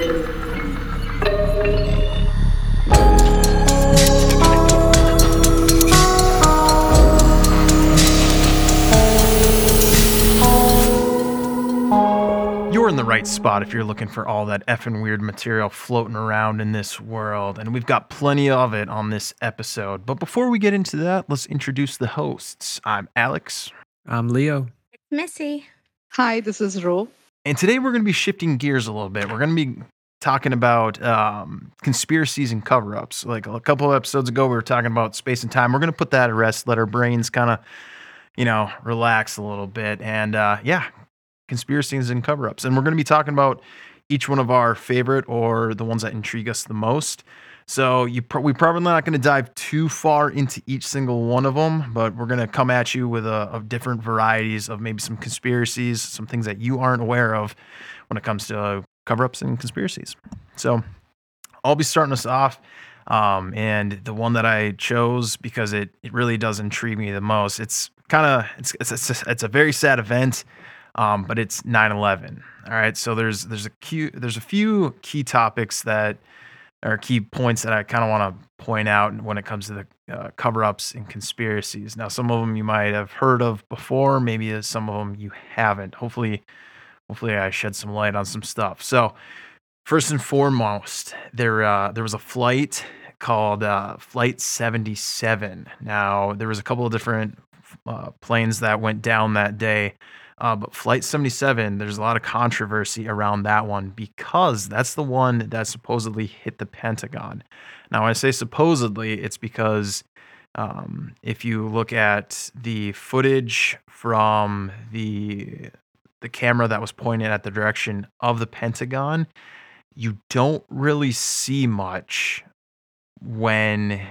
You're in the right spot if you're looking for all that effing weird material floating around in this world, and we've got plenty of it on this episode. But before we get into that, let's introduce the hosts. I'm Alex, I'm Leo. Missy. Hi, this is Ro. And today we're going to be shifting gears a little bit. We're going to be talking about um, conspiracies and cover ups. Like a couple of episodes ago, we were talking about space and time. We're going to put that at rest, let our brains kind of, you know, relax a little bit. And uh, yeah, conspiracies and cover ups. And we're going to be talking about each one of our favorite or the ones that intrigue us the most. So you pro- we probably not going to dive too far into each single one of them, but we're going to come at you with a of different varieties of maybe some conspiracies, some things that you aren't aware of when it comes to uh, cover ups and conspiracies. So I'll be starting us off. Um, and the one that I chose because it, it really does intrigue me the most. It's kind of it's, it's it's a, it's a very sad event, um, but it's 9/11. All right, so there's there's a few there's a few key topics that are key points that I kind of want to point out when it comes to the uh, cover ups and conspiracies. Now, some of them you might have heard of before, maybe uh, some of them you haven't. Hopefully, hopefully I shed some light on some stuff. So, first and foremost, there uh, there was a flight called uh, Flight 77. Now, there was a couple of different uh, planes that went down that day. Uh, but Flight 77, there's a lot of controversy around that one because that's the one that supposedly hit the Pentagon. Now, I say supposedly, it's because um, if you look at the footage from the the camera that was pointed at the direction of the Pentagon, you don't really see much when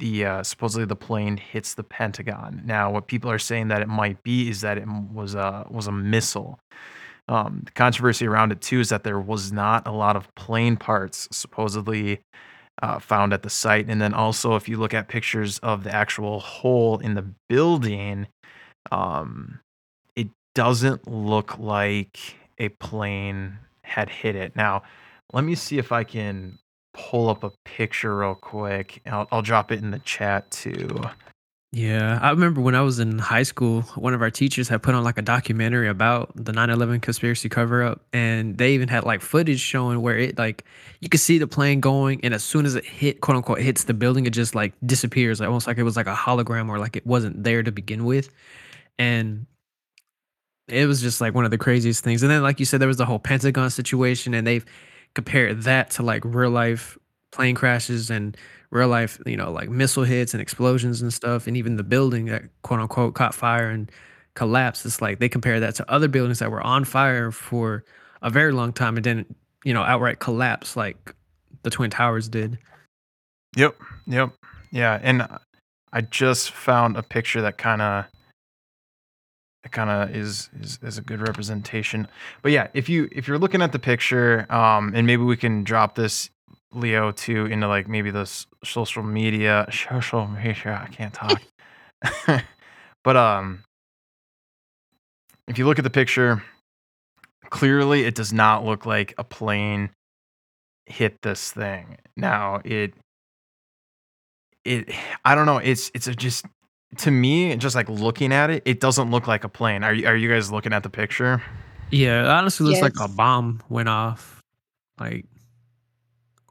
the uh, supposedly the plane hits the Pentagon. Now, what people are saying that it might be is that it was a was a missile. Um, the controversy around it too is that there was not a lot of plane parts supposedly uh, found at the site, and then also if you look at pictures of the actual hole in the building, um, it doesn't look like a plane had hit it. Now, let me see if I can pull up a picture real quick. I'll, I'll drop it in the chat too. Yeah, I remember when I was in high school, one of our teachers had put on like a documentary about the 9/11 conspiracy cover up and they even had like footage showing where it like you could see the plane going and as soon as it hit quote unquote hits the building it just like disappears like almost like it was like a hologram or like it wasn't there to begin with. And it was just like one of the craziest things. And then like you said there was the whole Pentagon situation and they've compared that to like real life plane crashes and real life, you know, like missile hits and explosions and stuff, and even the building that quote unquote caught fire and collapsed. It's like they compare that to other buildings that were on fire for a very long time and then, you know, outright collapse like the Twin Towers did. Yep, yep, yeah. And I just found a picture that kind of it kind of is, is is a good representation. But yeah, if you if you're looking at the picture, um, and maybe we can drop this Leo too into like maybe the social media, social media. I can't talk. but um, if you look at the picture, clearly it does not look like a plane hit this thing. Now it it I don't know. It's it's a just to me, just like looking at it, it doesn't look like a plane. Are you are you guys looking at the picture? Yeah, it honestly looks like a bomb went off. Like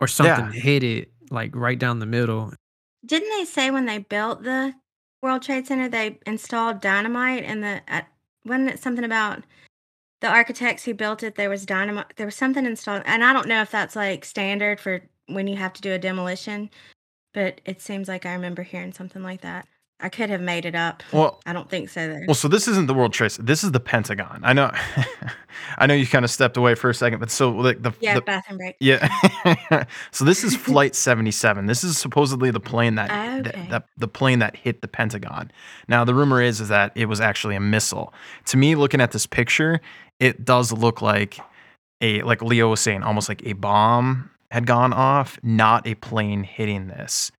or Yeah. something hit it like right down the middle. Didn't they say when they built the World Trade Center they installed dynamite and the uh, wasn't it something about the architects who built it there was dynamite there was something installed and I don't know if that's like standard for when you have to do a demolition but it seems like I remember hearing something like that. I could have made it up. Well, I don't think so though. well, so this isn't the World Trade. Center. This is the Pentagon. I know, I know you kind of stepped away for a second, but so like the, yeah, the bathroom break. yeah. so this is Flight 77. This is supposedly the plane that, oh, that, Okay. that the plane that hit the Pentagon. Now the rumor is is that it was actually a missile. To me, looking at this picture, it does look like a like Leo was saying, almost like a bomb had gone off, not a plane hitting this.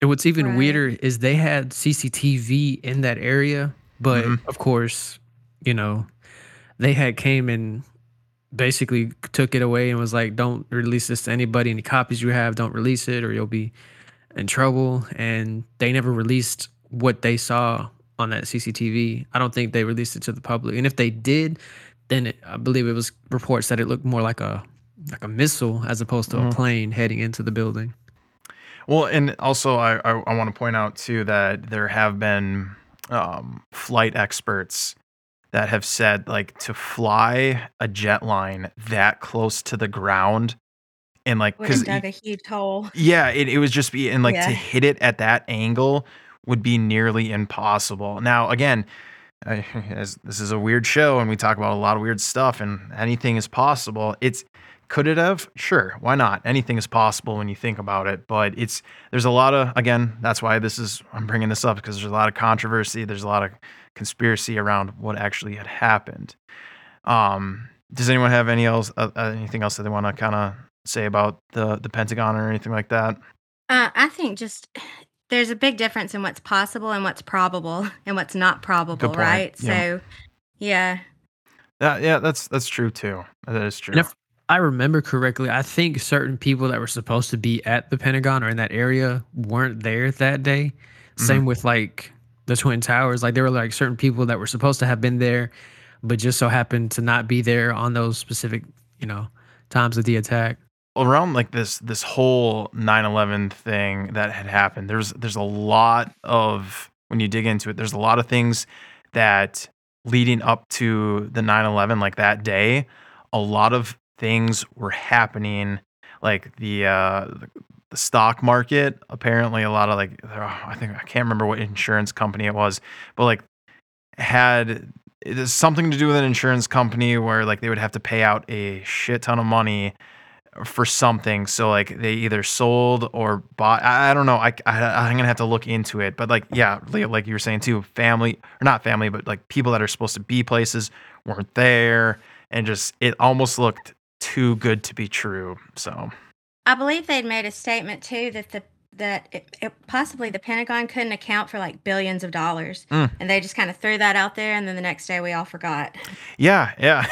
And what's even Right. weirder is they had CCTV in that area, but Mhm. of course, you know, they had came and basically took it away and was like, "Don't release this to anybody. Any copies you have, don't release it, or you'll be in trouble." And they never released what they saw on that CCTV. I don't think they released it to the public. And if they did, then it, I believe it was reports that it looked more like a like a missile as opposed to Mhm. a plane heading into the building. Well, and also I, I, I want to point out too that there have been um, flight experts that have said like to fly a jet line that close to the ground and like because dug a huge hole. yeah, it, it was just be and like to hit it at that angle would be nearly impossible. Now, again, I, as this is a weird show and we talk about a lot of weird stuff and anything is possible. It's could it have? Sure, why not? Anything is possible when you think about it, but it's there's a lot of again, that's why this is I'm bringing this up because there's a lot of controversy, there's a lot of conspiracy around what actually had happened. Um, does anyone have any else uh, uh, anything else that they want to kind of say about the the Pentagon or anything like that? Uh, I think just there's a big difference in what's possible and what's probable and what's not probable, right? yeah. So, yeah. Yeah, yeah, that's that's true too. That is true. And if I remember correctly, I think certain people that were supposed to be at the Pentagon or in that area weren't there that day. Mm-hmm. Same with like the Twin Towers. Like there were like certain people that were supposed to have been there, but just so happened to not be there on those specific, you know, times of the attack. around like this this whole 9/11 thing that had happened there's there's a lot of when you dig into it there's a lot of things that leading up to the 9/11 like that day a lot of things were happening like the uh the, stock market apparently a lot of like I think I can't remember what insurance company it was but like had it is something to do with an insurance company where like they would have to pay out a shit ton of money for something. So like they either sold or bought. I, I don't know. I, I I'm gonna have to look into it. But like yeah, like you were saying too, family or not family, but like people that are supposed to be places weren't there, and just it almost looked too good to be true. So I believe they'd made a statement too that the that it, it, possibly the Pentagon couldn't account for like billions of dollars, Mm. and they just kind of threw that out there, and then the next day we all forgot. yeah, yeah,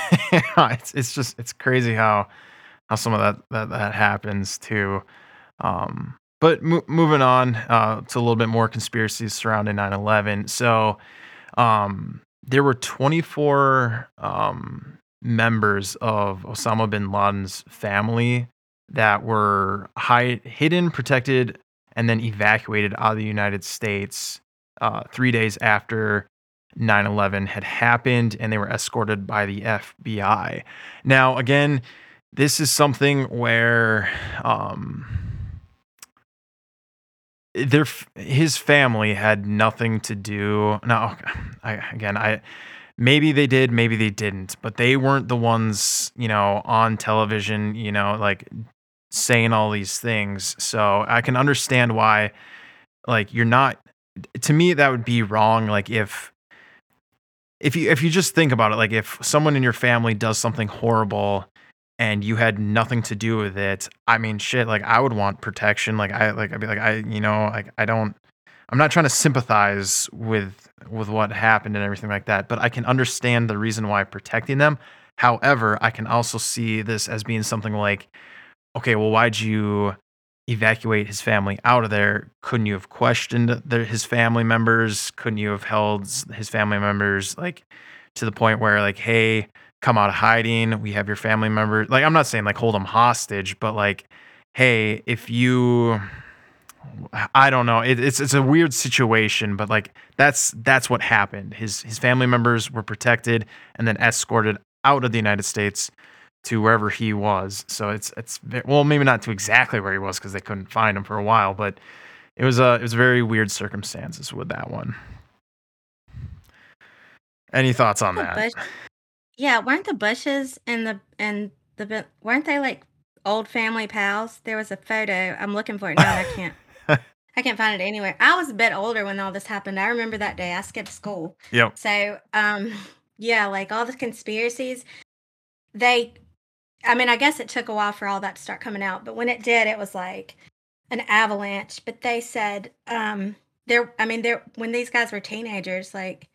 it's it's just it's crazy how how some of that that, that happens too. Um, but mo- moving on uh, to a little bit more conspiracies surrounding 9/11. So um, there were 24 um, members of Osama bin Laden's family that were hide, hidden, protected, and then evacuated out of the United States uh, three days after 9 11 had happened, and they were escorted by the FBI. Now, again, this is something where um, their his family had nothing to do. Now, I, again, I maybe they did, maybe they didn't, but they weren't the ones, you know, on television, you know, like saying all these things. So I can understand why, like, you're not. To me, that would be wrong. Like, if if you if you just think about it, like if someone in your family does something horrible and you had nothing to do with it, I mean, shit, like I would want protection. Like I like I'd be like I you know like I don't. I'm not trying to sympathize with with what happened and everything like that, but I can understand the reason why protecting them. However, I can also see this as being something like, okay, well, why'd you evacuate his family out of there? Couldn't you have questioned his family members? Couldn't you have held his family members like to the point where like, hey, come out of hiding. We have your family members. Like, I'm not saying like hold them hostage, but like, hey, if you, I don't know, it, it's it's a weird situation, but like that's that's what happened. His his family members were protected and then escorted out of the United States to wherever he was. So it's it's well, maybe not to exactly where he was because they couldn't find him for a while, but it was a it was very weird circumstances with that one. Any thoughts on that? Bush- yeah, weren't the Bushes and the and the weren't they like old family pals? There was a photo. I'm looking for it now. I can't. I can't find it anywhere. I was a bit older when all this happened. I remember that day. I skipped school. Yep. So, um, yeah, like all the conspiracies, they, I mean, I guess it took a while for all that to start coming out, but when it did, it was like an avalanche. But they said, um, there, I mean, there, when these guys were teenagers, like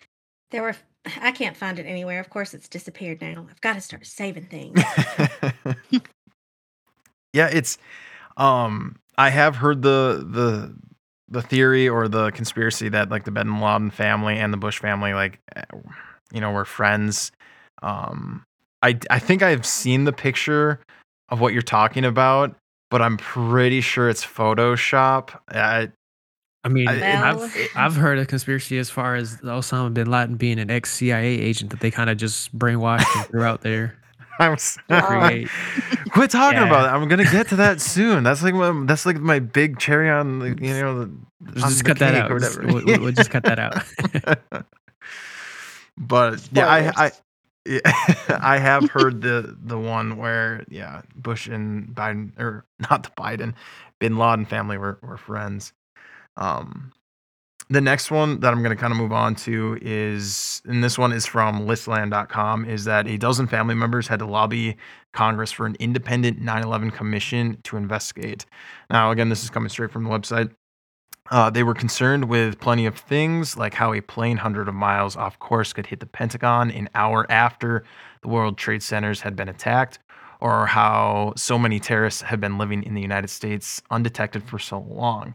there were I can't find it anywhere. Of course, it's disappeared now. I've got to start saving things. yeah, it's um I have heard the the the theory or the conspiracy that like the Bin Laden family and the Bush family like eh, you know were friends. Um I I think I've seen the picture of what you're talking about, but I'm pretty sure it's Photoshop. I, I mean, I, I've, I've heard a conspiracy as far as Osama bin Laden being an ex CIA agent that they kind of just brainwashed and threw out there I'm s- to. Quit talking Yeah. about it. I'm gonna get to that soon. That's like my, that's like my big cherry on the you know the, Just cut that out. or whatever. we'll, we'll- we'll just cut that out. but yeah, I I yeah, I have heard the the one where yeah Bush and Biden or not the Biden, Bin Laden family were were friends. Um, the next one that I'm going to kind of move on to is, and this one is from listland.com, is that a dozen family members had to lobby Congress for an independent 9 11 commission to investigate. Now, again, this is coming straight from the website. Uh, they were concerned with plenty of things, like how a plane hundred of miles off course could hit the Pentagon an hour after the World Trade Centers had been attacked, or how so many terrorists have been living in the United States undetected for so long.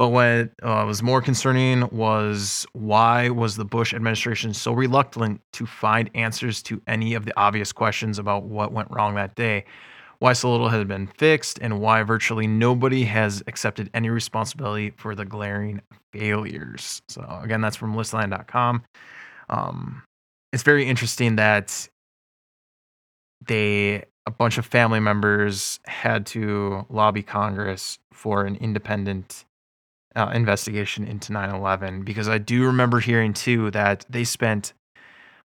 But what uh, was more concerning was why was the Bush administration so reluctant to find answers to any of the obvious questions about what went wrong that day? Why so little had been fixed, and why virtually nobody has accepted any responsibility for the glaring failures. So, again, that's from listline.com. Um, it's very interesting that they, a bunch of family members, had to lobby Congress for an independent uh, investigation into 9/11 because I do remember hearing too that they spent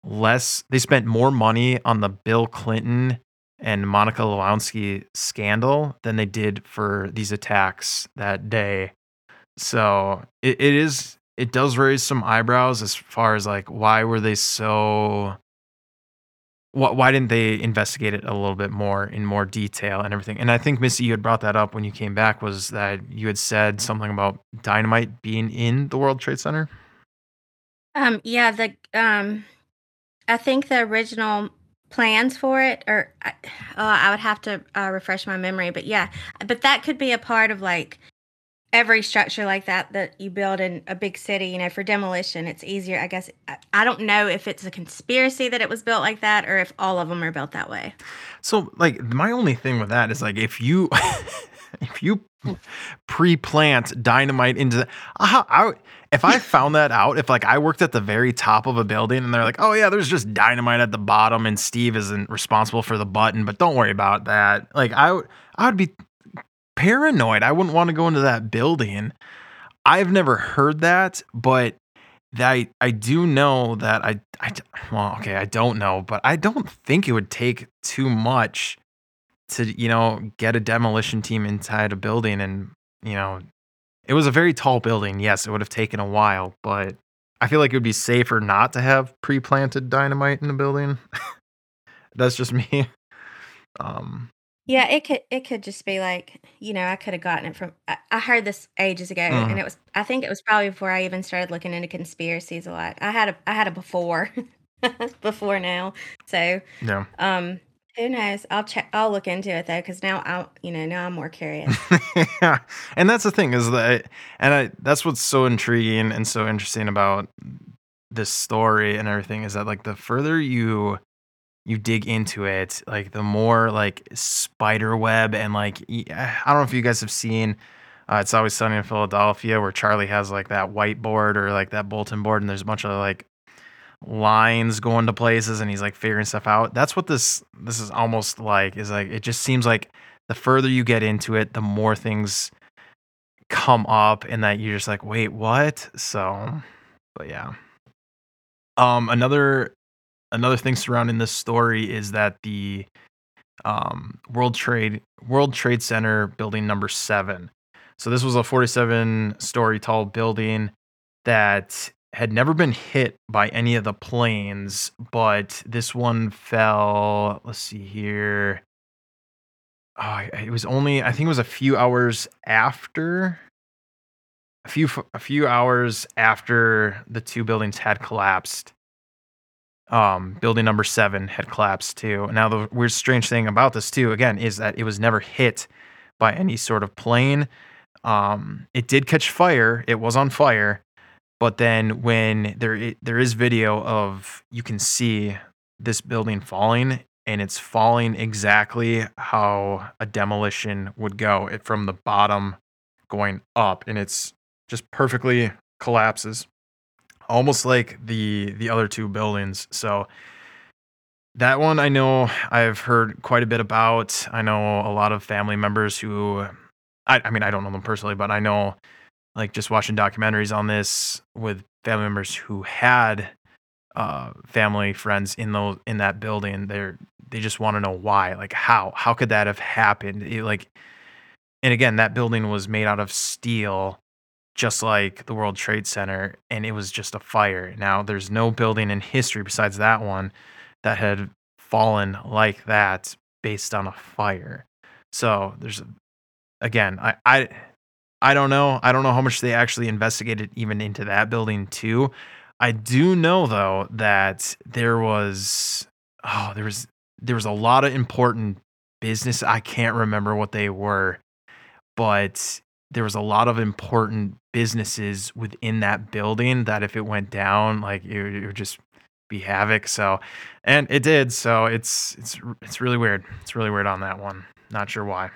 less they spent more money on the Bill Clinton and Monica Lewinsky scandal than they did for these attacks that day. So it, it is it does raise some eyebrows as far as like why were they so why, didn't they investigate it a little bit more in more detail and everything? And I think Missy, you had brought that up when you came back was that you had said something about dynamite being in the World Trade Center. Um, yeah, the um, I think the original plans for it, or I- uh, I would have to uh, refresh my memory, but yeah, but that could be a part of like every structure like that that you build in a big city. You know, for demolition, it's easier. I guess I, don't know if it's a conspiracy that it was built like that, or if all of them are built that way. So like my only thing with that is like if you if you pre-plant dynamite into the, uh, I, if I found that out, if like I worked at the very top of a building and they're like, oh yeah, there's just dynamite at the bottom and Steve isn't responsible for the button, but don't worry about that. Like I would I would be paranoid. I wouldn't want to go into that building. I've never heard that, but that I do know that I I well okay I don't know, but I don't think it would take too much to you know get a demolition team inside a building and you know it was a very tall building. Yes, it would have taken a while, but I feel like it would be safer not to have pre-planted dynamite in the building. That's just me. Um, Yeah, it could it could just be like you know I could have gotten it from I, I heard this ages ago and it was I think it was probably before I even started looking into conspiracies a lot. I had a I had a before before now, so yeah. um who knows? I'll check. I'll look into it though because now I you know now I'm more curious. yeah, and that's the thing is that, and I that's what's so intriguing and so interesting about this story and everything is that like the further you you dig into it, like the more like spider web and like I don't know if you guys have seen. Uh, it's always sunny in Philadelphia where Charlie has like that whiteboard or like that bulletin board, and there's a bunch of like lines going to places, and he's like figuring stuff out. That's what this this is almost like. Is like it just seems like the further you get into it, the more things come up, and that you're just like, wait, what? So, but yeah. Um, another another thing surrounding this story is that the um World Trade World Trade Center building number seven. So this was a 47 story tall building that had never been hit by any of the planes, but this one fell. Let's see here. Oh, it was only I think it was a few hours after a few a few hours after the two buildings had collapsed Um, building number seven had collapsed too. Now the weird, strange thing about this too, again, is that it was never hit by any sort of plane. Um, it did catch fire. It was on fire, but then when there i- there is video of you can see this building falling, and it's falling exactly how a demolition would go. It from the bottom going up, and it's just perfectly collapses, almost like the the other two buildings. So that one I know I've heard quite a bit about. I know a lot of family members who I, I mean I don't know them personally, but I know like just watching documentaries on this with family members who had uh family friends in those in that building they're they just want to know why like how how could that have happened It, like and again that building was made out of steel just like the world trade center and it was just a fire. Now there's no building in history besides that one that had fallen like that based on a fire. So there's again i i i don't know. I don't know how much they actually investigated even into that building too. I do know though that there was oh there was there was a lot of important business. I can't remember what they were, but there was a lot of important businesses within that building that if it went down, like it, would- it would just be havoc. So, and it did. So it's it's it's really weird. It's really weird on that one. Not sure why.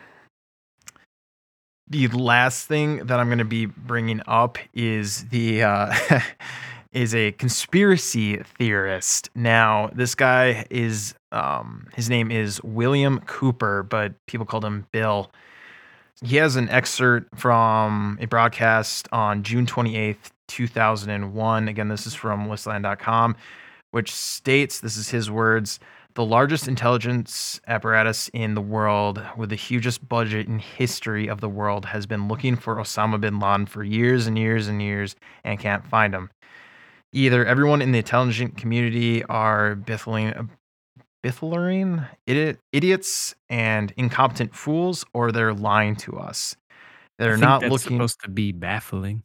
The last thing that I'm going to be bringing up is the uh, is a conspiracy theorist. Now, this guy is um, his name is William Cooper, but people called him Bill. He has an excerpt from a broadcast on June 28th, 2001. Again, this is from listland.com, which states this is his words the largest intelligence apparatus in the world with the hugest budget in history of the world has been looking for Osama bin Laden for years and years and years and can't find him. Either everyone in the intelligent community are biffling, biffling idiot, idiots and incompetent fools, or they're lying to us. They're not looking. supposed to be baffling.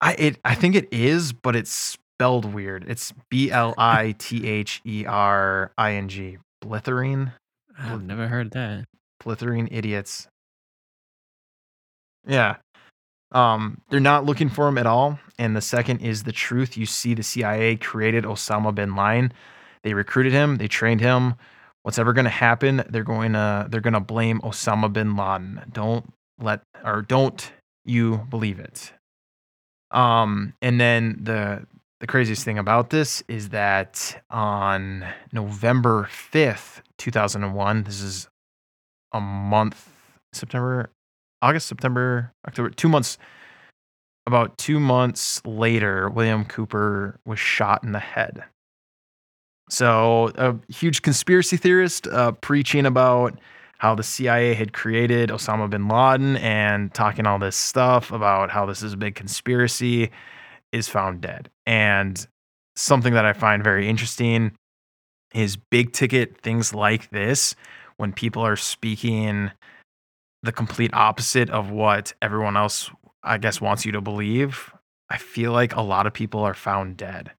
I it I think it is, but it's spelled weird. It's B L I T H E R I N G. Blithering, I've never heard that. blithering idiots. Yeah. Um, they're not looking for him at all. And the second is the truth. You see, the CIA created Osama bin Laden. They recruited him. They trained him. What's ever going to happen? They're going to they're going to blame Osama bin Laden. Don't let or don't you believe it. Um, and then the the craziest thing about this is that on November 5th, 2001, this is a month, September, August, September, October, two months, about two months later, William Cooper was shot in the head. So, a huge conspiracy theorist uh, preaching about how the CIA had created Osama bin Laden and talking all this stuff about how this is a big conspiracy is found dead. And something that I find very interesting is big ticket things like this when people are speaking the complete opposite of what everyone else, I guess, wants you to believe. I feel like a lot of people are found dead.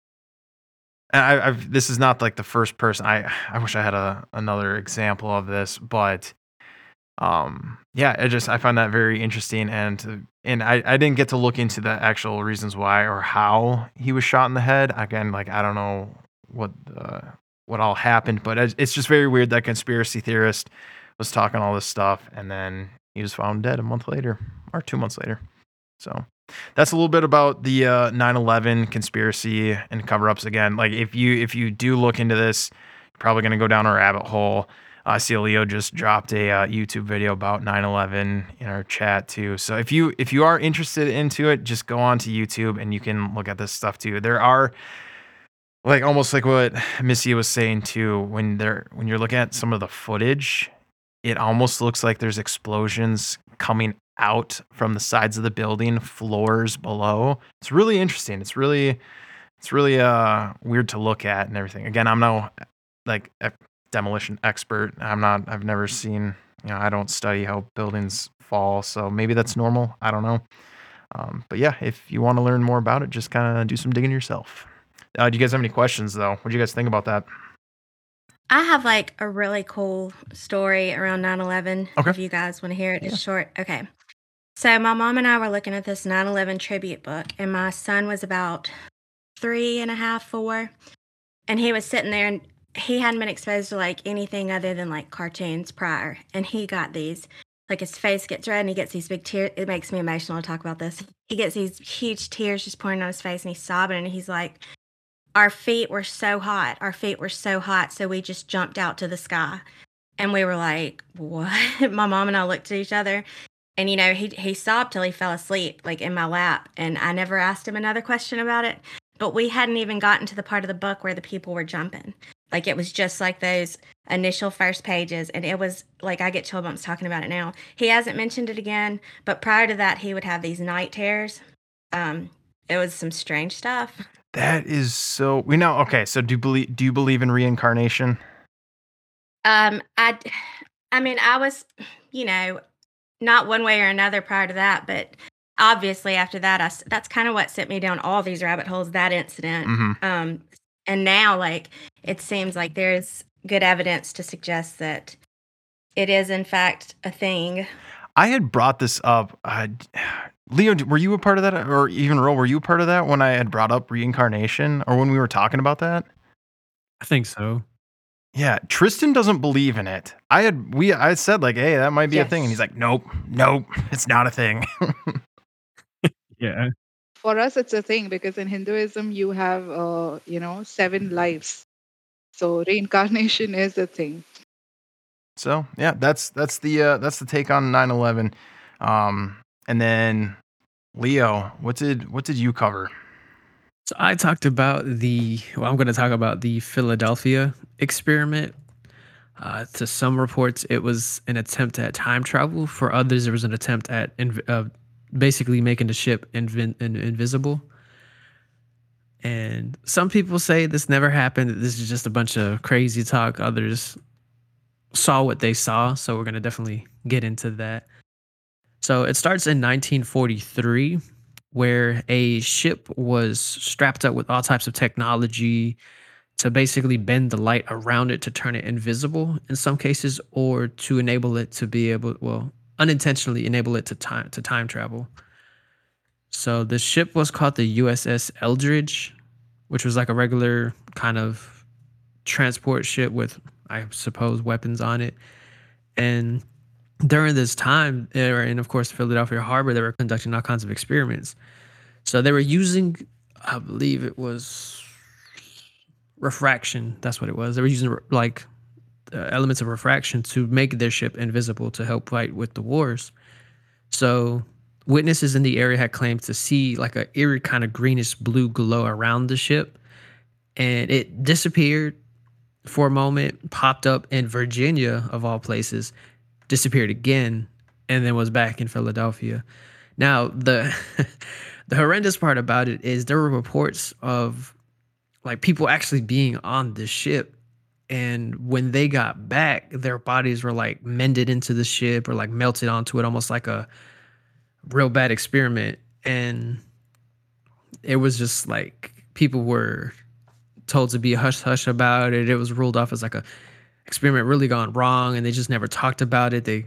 And I, I've this is not like the first person. I I wish I had a another example of this, but um yeah i just i find that very interesting and and I, I didn't get to look into the actual reasons why or how he was shot in the head again like i don't know what what all happened but it's just very weird that conspiracy theorist was talking all this stuff and then he was found dead a month later or two months later so that's a little bit about the uh, 9-11 conspiracy and cover-ups again like if you if you do look into this you're probably going to go down a rabbit hole I see Leo just dropped a uh, YouTube video about 9/11 in our chat too. So if you if you are interested into it, just go on to YouTube and you can look at this stuff too. There are like almost like what Missy was saying too. When they're when you're looking at some of the footage, it almost looks like there's explosions coming out from the sides of the building, floors below. It's really interesting. It's really it's really uh weird to look at and everything. Again, I'm no like demolition expert. I'm not I've never seen, you know, I don't study how buildings fall, so maybe that's normal. I don't know. Um, but yeah, if you want to learn more about it, just kind of do some digging yourself. Uh, do you guys have any questions though? What do you guys think about that? I have like a really cool story around 9 11. Okay. If you guys want to hear it, Yeah. it's short. Okay. So, my mom and I were looking at this 9 11 tribute book, and my son was about three and a half, four. And he was sitting there, and he hadn't been exposed to like anything other than like cartoons prior. And he got these. Like his face gets red and he gets these big tears. It makes me emotional to talk about this. He gets these huge tears just pouring on his face and he's sobbing and he's like, our feet were so hot. Our feet were so hot. So we just jumped out to the sky. And we were like, what? My mom and I looked at each other. And, you know, he, he sobbed till he fell asleep, like in my lap. And I never asked him another question about it. But we hadn't even gotten to the part of the book where the people were jumping. Like it was just like those initial first pages. And it was like I get chill bumps talking about it now. He hasn't mentioned it again. But prior to that, he would have these night terrors. Um, it was some strange stuff. That is so. We know. Okay, so do you believe? Do you believe in reincarnation? Um, I, I mean, I was, you know, not one way or another prior to that, but obviously after that, I s that's kind of what sent me down all these rabbit holes. That incident, hmm um, and now like it seems like there's good evidence to suggest that it is in fact a thing. I had brought this up. Uh, Leo, were you a part of that, or even Ro, were you a part of that when I had brought up reincarnation, or when we were talking about that? I think so. Yeah, Tristan doesn't believe in it. I had we I said like, hey, that might be a thing, and he's like, nope, nope, it's not a thing. Yeah. For us, it's a thing because in Hinduism, you have, uh, you know, seven lives. So reincarnation is a thing. so yeah, that's that's the uh, that's the take on 9-11. Um, and then Leo, what did what did you cover? So I talked about the, well, I'm going to talk about the Philadelphia experiment. Uh, to some reports, it was an attempt at time travel. For others, it was an attempt at inv- uh, basically making the ship invin- in- invisible. And some people say this never happened. This is just a bunch of crazy talk. Others saw what they saw. So we're going to definitely get into that. So it starts in 1943 where a ship was strapped up with all types of technology to basically bend the light around it to turn it invisible in some cases or to enable it to be able well unintentionally enable it to time to time travel so the ship was called the uss eldridge which was like a regular kind of transport ship with i suppose weapons on it and during this time, er, in, of course, Philadelphia Harbor, they were conducting all kinds of experiments. So they were using, I believe it was refraction. That's what it was. They were using like uh, elements of refraction to make their ship invisible to help fight with the wars. So witnesses in the area had claimed to see like a eerie kind of greenish blue glow around the ship, and it disappeared for a moment, popped up in Virginia of all places, disappeared again, and then was back in Philadelphia. Now the the horrendous part about it is there were reports of like people actually being on the ship. And when they got back their bodies were like mended into the ship or like melted onto it almost like a real bad experiment. And it was just like people were told to be hush hush about it. It was ruled off as like a experiment really gone wrong and they just never talked about it. They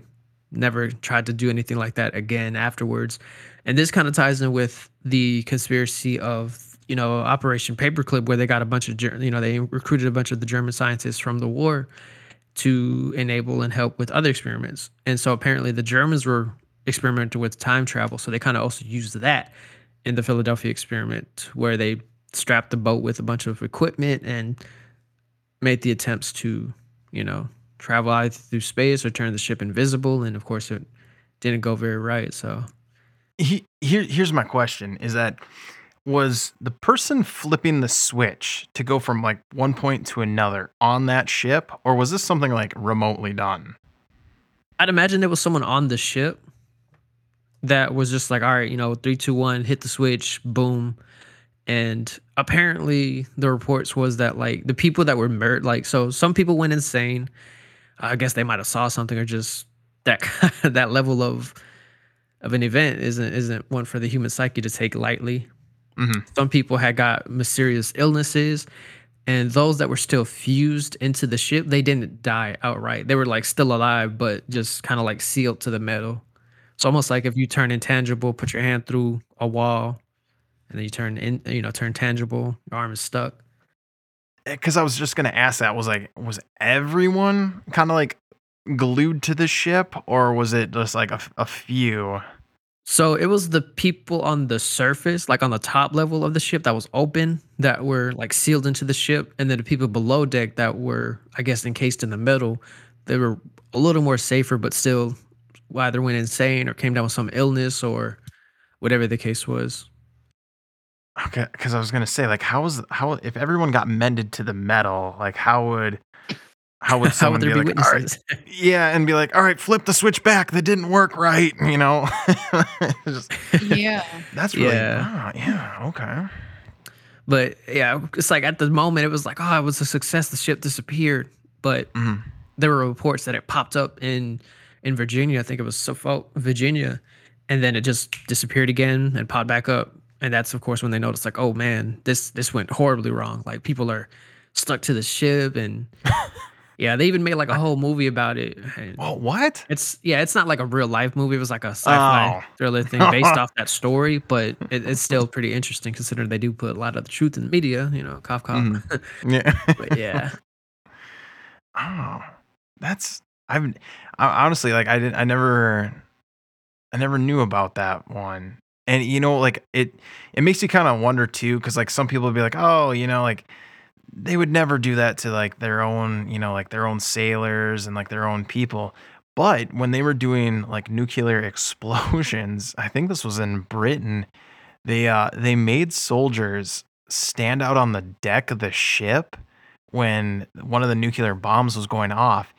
never tried to do anything like that again afterwards. And this kind of ties in with the conspiracy of you know operation paperclip where they got a bunch of you know they recruited a bunch of the german scientists from the war to enable and help with other experiments. And so apparently the germans were experimenting with time travel so they kind of also used that in the philadelphia experiment where they strapped the boat with a bunch of equipment and made the attempts to you know travel either through space or turn the ship invisible and of course it didn't go very right so. He, here, here's my question: Is that was the person flipping the switch to go from like one point to another on that ship, or was this something like remotely done? I'd imagine there was someone on the ship that was just like, all right, you know, three, two, one, hit the switch, boom. And apparently, the reports was that like the people that were murdered, like, so some people went insane. I guess they might have saw something or just that that level of of an event isn't isn't one for the human psyche to take lightly. Mhm. Some people had got mysterious illnesses, and those that were still fused into the ship, they didn't die outright. They were like still alive, but just kind of like sealed to the metal. It's almost like if you turn intangible, put your hand through a wall, and then you turn in, you know, turn tangible. Your arm is stuck. because I was just gonna ask that was like was everyone kind of like glued to the ship or was it just like a few? So it was the people on the surface, like on the top level of the ship that was open, that were like sealed into the ship, and then the people below deck that were, I guess, encased in the metal. They were a little more safer, but still either went insane or came down with some illness or whatever the case was. Okay, because I was gonna say like how was how if everyone got mended to the metal like how would how would How someone would there be, be like all right witnesses? yeah and be like all right flip the switch back that didn't work right you know Just- Yeah. that's really Yeah. ah, yeah okay But yeah, it's like at the moment it was like, oh, it was a success. The ship disappeared, but Mhm. there were reports that it popped up in in Virginia. I think it was Suffolk, Virginia, and then it just disappeared again and popped back up. And that's of course when they noticed, like, oh man, this this went horribly wrong. Like people are stuck to the ship, and yeah, they even made like a whole movie about it. Well what it's yeah, it's not like a real life movie. It was like a sci-fi Oh. thriller thing based off that story, but it, it's still pretty interesting considering they do put a lot of the truth in the media. You know, cough cough. Mhm. yeah but yeah, Oh, that's I've I, honestly like I didn't I never I never knew about that one. And you know like it it makes you kind of wonder too cuz like some people would be like, "Oh, you know, like they would never do that to like their own, you know, like their own sailors and like their own people." But when they were doing like nuclear explosions, I think this was in Britain, they uh they made soldiers stand out on the deck of the ship when one of the nuclear bombs was going off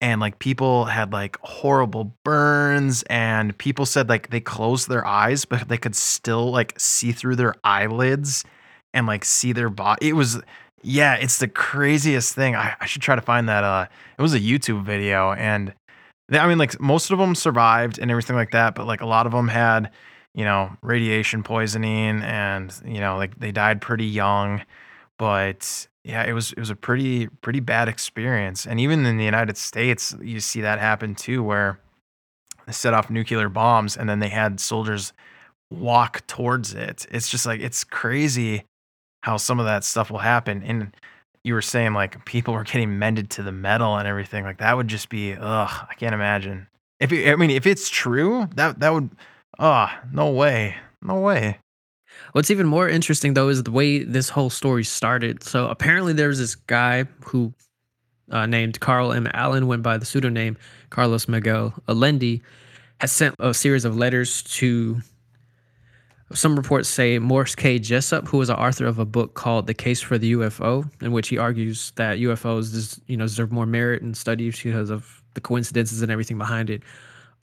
and like people had like horrible burns and people said like they closed their eyes but they could still like see through their eyelids and like see their body it was yeah it's the craziest thing I, I should try to find that uh it was a youtube video and they, i mean like most of them survived and everything like that but like a lot of them had you know radiation poisoning and you know like they died pretty young but yeah, it was it was a pretty pretty bad experience. And even in the United States, you see that happen too, where they set off nuclear bombs and then they had soldiers walk towards it. It's just like it's crazy how some of that stuff will happen. And you were saying like people were getting mended to the metal and everything. Like that would just be ugh, I can't imagine. If it, I mean if it's true, that that would ah, no way. No way. What's even more interesting though is the way this whole story started. So apparently there was this guy who uh, named Carl M. Allen went by the pseudonym Carlos Miguel Allende, has sent a series of letters to some reports say Morris K. Jessup, who is an author of a book called The Case for the UFO, in which he argues that UFOs you know, deserve more merit and studies because of the coincidences and everything behind it.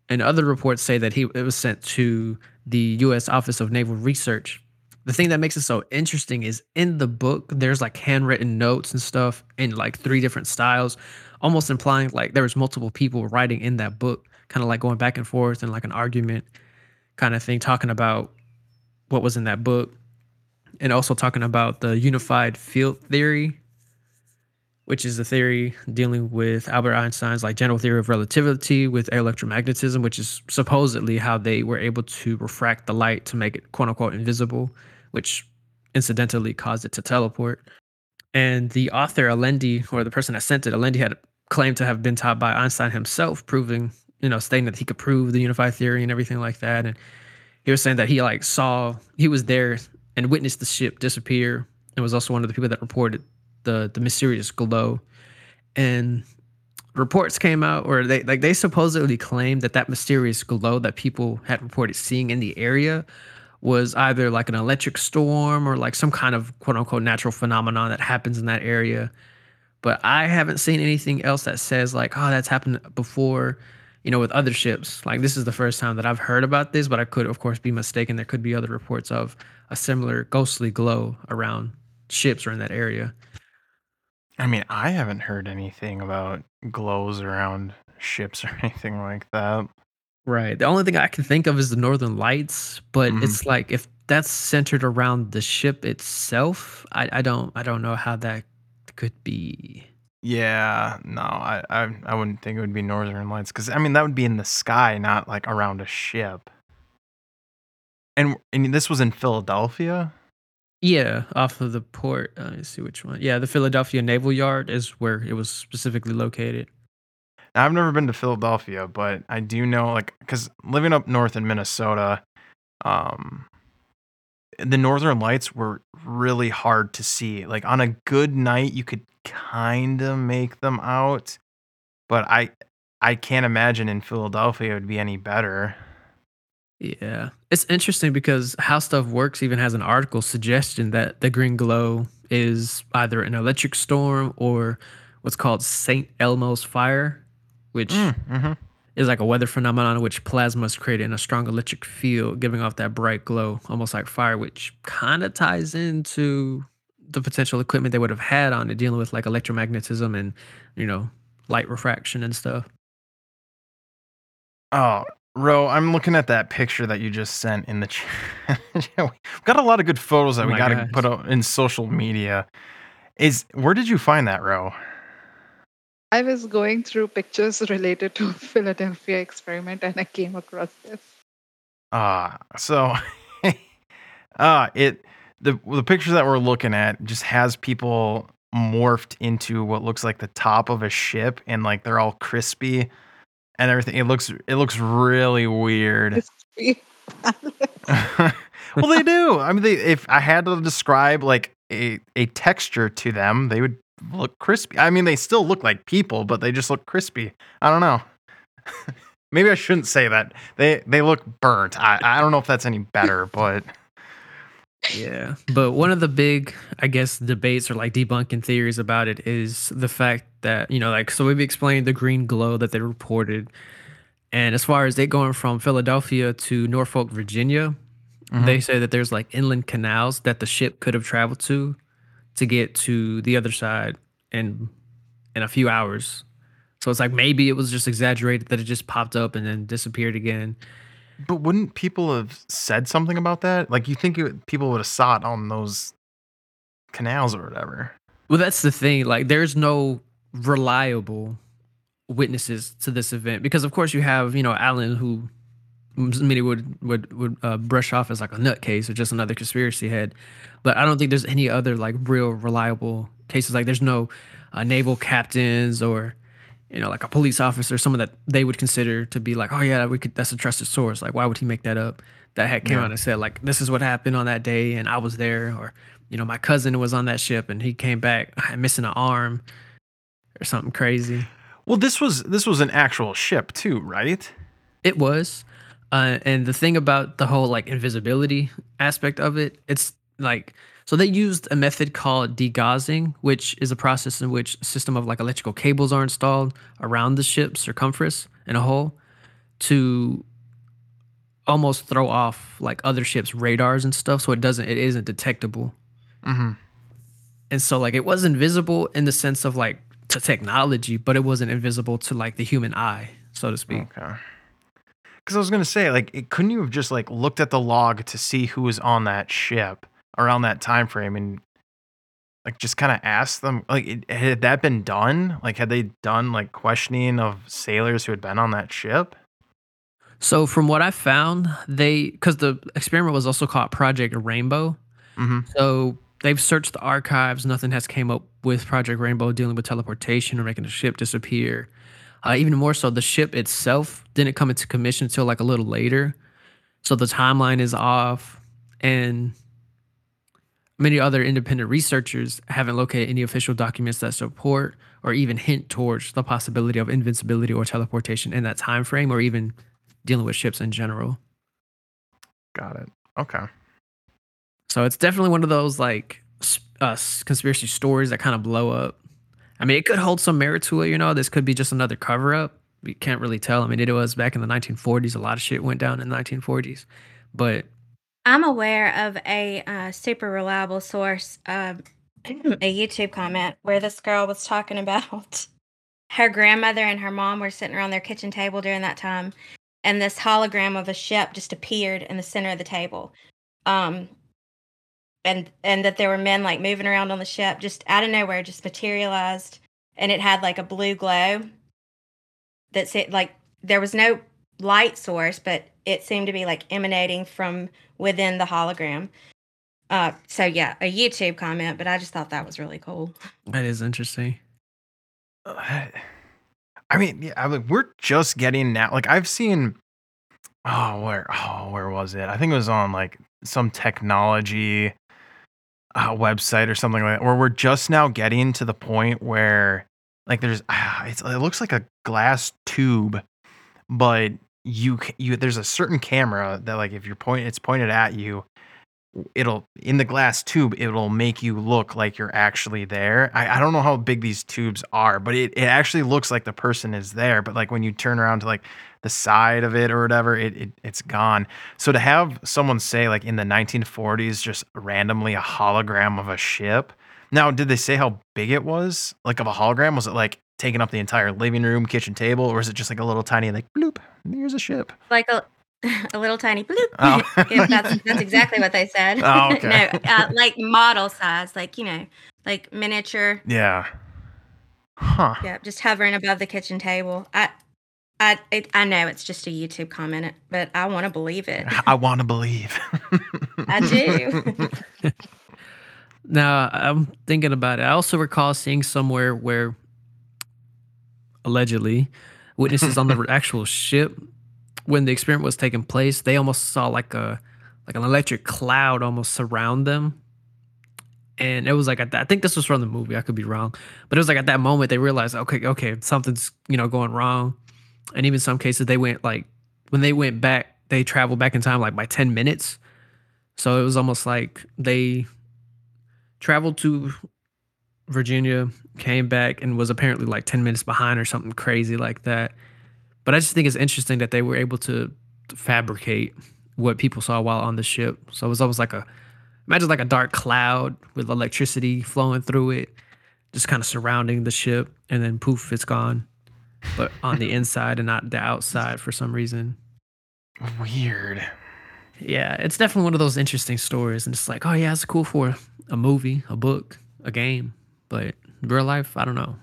And other reports say that he it was sent to the U.S. Office of Naval Research. The thing that makes it so interesting is in the book, there's like handwritten notes and stuff in like three different styles, almost implying like there was multiple people writing in that book, kind of like going back and forth and like an argument kind of thing, talking about what was in that book, and also talking about the unified field theory, which is a theory dealing with Albert Einstein's like general theory of relativity with electromagnetism, which is supposedly how they were able to refract the light to make it quote unquote invisible, which incidentally caused it to teleport. And the author Allende, or the person that sent it, Allende had claimed to have been taught by Einstein himself, proving, you know, stating that he could prove the unified theory and everything like that. And he was saying that he like saw he was there and witnessed the ship disappear. And was also one of the people that reported the the mysterious glow. And reports came out or they like they supposedly claimed that that mysterious glow that people had reported seeing in the area was either like an electric storm or like some kind of quote unquote natural phenomenon that happens in that area. But i haven't seen anything else that says like oh that's happened before you know with other ships like this is the first time that i've heard about this but i could of course be mistaken there could be other reports of a similar ghostly glow around ships or in that area I mean, I haven't heard anything about glows around ships or anything like that. Right. The only thing I can think of is the Northern Lights, but Mhm. it's like if that's centered around the ship itself, I, I don't I don't know how that could be. Yeah, no, I, I I wouldn't think it would be Northern Lights because I mean that would be in the sky, not like around a ship. And and this was in Philadelphia. Yeah, off of the port. Uh, let me see which one. Yeah, the Philadelphia Naval Yard is where it was specifically located. Now, I've never been to Philadelphia, but I do know like because living up north in Minnesota, um, the Northern Lights were really hard to see. Like on a good night, you could kind of make them out, but I I can't imagine in Philadelphia it would be any better. Yeah. It's interesting because How Stuff Works even has an article suggesting that the green glow is either an electric storm or what's called St. Elmo's fire, which Mm, mhm. is like a weather phenomenon in which plasma is created in a strong electric field, giving off that bright glow, almost like fire, which kind of ties into the potential equipment they would have had on it, dealing with like electromagnetism and, you know, light refraction and stuff. Oh, Ro, I'm looking at that picture that you just sent in the chat. Yeah, We've got a lot of good photos that Oh we got to put out in social media. Is where did you find that, Ro? I was going through pictures related to Philadelphia experiment and I came across this. Ah, so uh it the the picture that we're looking at just has people morphed into what looks like the top of a ship and like they're all crispy and everything. It looks it looks really weird. Well, they do. I mean, they, if I had to describe like a a texture to them, they would look crispy. I mean, they still look like people, but they just look crispy. I don't know. Maybe I shouldn't say that. They they look burnt. I I don't know if that's any better, but Yeah. But one of the big, I guess, debates or like debunking theories about it is the fact that, you know, like, so we've explained the green glow that they reported. And as far as they going from Philadelphia to Norfolk, Virginia, Mhm. they say that there's like inland canals that the ship could have traveled to to get to the other side in in a few hours. So it's like maybe it was just exaggerated that it just popped up and then disappeared again. But wouldn't people have said something about that? Like you think it, people would have it on those canals or whatever? Well, that's the thing. Like, there's no reliable witnesses to this event because, of course, you have you know Allen, who many would would would uh, brush off as like a nutcase or just another conspiracy head. But I don't think there's any other like real reliable cases. Like, there's no uh, naval captains or you know like a police officer, someone that they would consider to be like, oh yeah, we could. That's a trusted source. Like, why would he make that up? That had came Yeah. out and said like, this is what happened on that day, and I was there, or you know, my cousin was on that ship and he came back missing an arm or something crazy. Well, this was this was an actual ship too, right? It was. Uh, and the thing about the whole like invisibility aspect of it, it's like so they used a method called degaussing, which is a process in which a system of like electrical cables are installed around the ship's circumference in a hole to almost throw off like other ships' radars and stuff, so it doesn't it isn't detectable. Mm-hmm. And so like it was invisible in the sense of like to technology, but it wasn't invisible to like the human eye, so to speak. Okay. Because I was gonna say, like, it, couldn't you have just like looked at the log to see who was on that ship around that time frame and like just kind of ask them, like, it, had that been done? Like, had they done like questioning of sailors who had been on that ship? So from what I found, they because the experiment was also called Project Rainbow. Mm-hmm. So they've searched the archives. Nothing has came up with Project Rainbow dealing with teleportation or making the ship disappear. Uh, even more so, the ship itself didn't come into commission until like a little later. So the timeline is off, and many other independent researchers haven't located any official documents that support or even hint towards the possibility of invincibility or teleportation in that time frame, or even dealing with ships in general. Got it. Okay. So it's definitely one of those like uh, conspiracy stories that kind of blow up. I mean, it could hold some merit to it. You know, this could be just another cover up. We can't really tell. I mean, it was back in the 1940s. A lot of shit went down in the 1940s, but I'm aware of a uh, super reliable source, a YouTube comment where this girl was talking about her grandmother and her mom were sitting around their kitchen table during that time, and this hologram of a ship just appeared in the center of the table. Um, and and that there were men like moving around on the ship just out of nowhere just materialized and it had like a blue glow that said like there was no light source but it seemed to be like emanating from within the hologram uh so yeah a youtube comment but i just thought that was really cool That is interesting. Uh, I mean, yeah, I mean, we're just getting now. Like I've seen, oh, where, oh, where was it? I think it was on like some technology uh, website or something like that, where we're just now getting to the point where like there's, ah, it's, it looks like a glass tube, but you you there's a certain camera that like if you're point it's pointed at you it'll in the glass tube it'll make you look like you're actually there. I, I don't know how big these tubes are but it, it actually looks like the person is there but like when you turn around to like the side of it or whatever it, it it's gone. So to have someone say like in the 1940s just randomly a hologram of a ship now did they say how big it was like of a hologram? Was it like taking up the entire living room kitchen table or is it just like a little tiny like bloop here's a ship like a a little tiny bloop. Oh. That's that's exactly what they said. Oh, okay. no, uh, like model size, like you know, like miniature. yeah huh Yeah, just hovering above the kitchen table. I, I, it, I know it's just a YouTube comment, but I want to believe it. I want to believe. I do. Now I'm thinking about it. I also recall seeing somewhere where allegedly witnesses on the actual ship when the experiment was taking place, they almost saw like a like an electric cloud almost surround them. And it was like at that, I think this was from the movie. I could be wrong, but it was like at that moment they realized, okay, okay, something's you know going wrong. And even some cases they went like when they went back, they traveled back in time like by ten minutes. So it was almost like they traveled to Virginia, came back, and was apparently like 10 minutes behind or something crazy like that. But I just think it's interesting that they were able to fabricate what people saw while on the ship. So it was almost like a imagine like a dark cloud with electricity flowing through it, just kind of surrounding the ship, and then poof, it's gone. But on the inside and not the outside for some reason. Weird. Yeah, it's definitely one of those interesting stories, and it's like, oh yeah, it's cool for a movie, a book, a game, but real life, I don't know.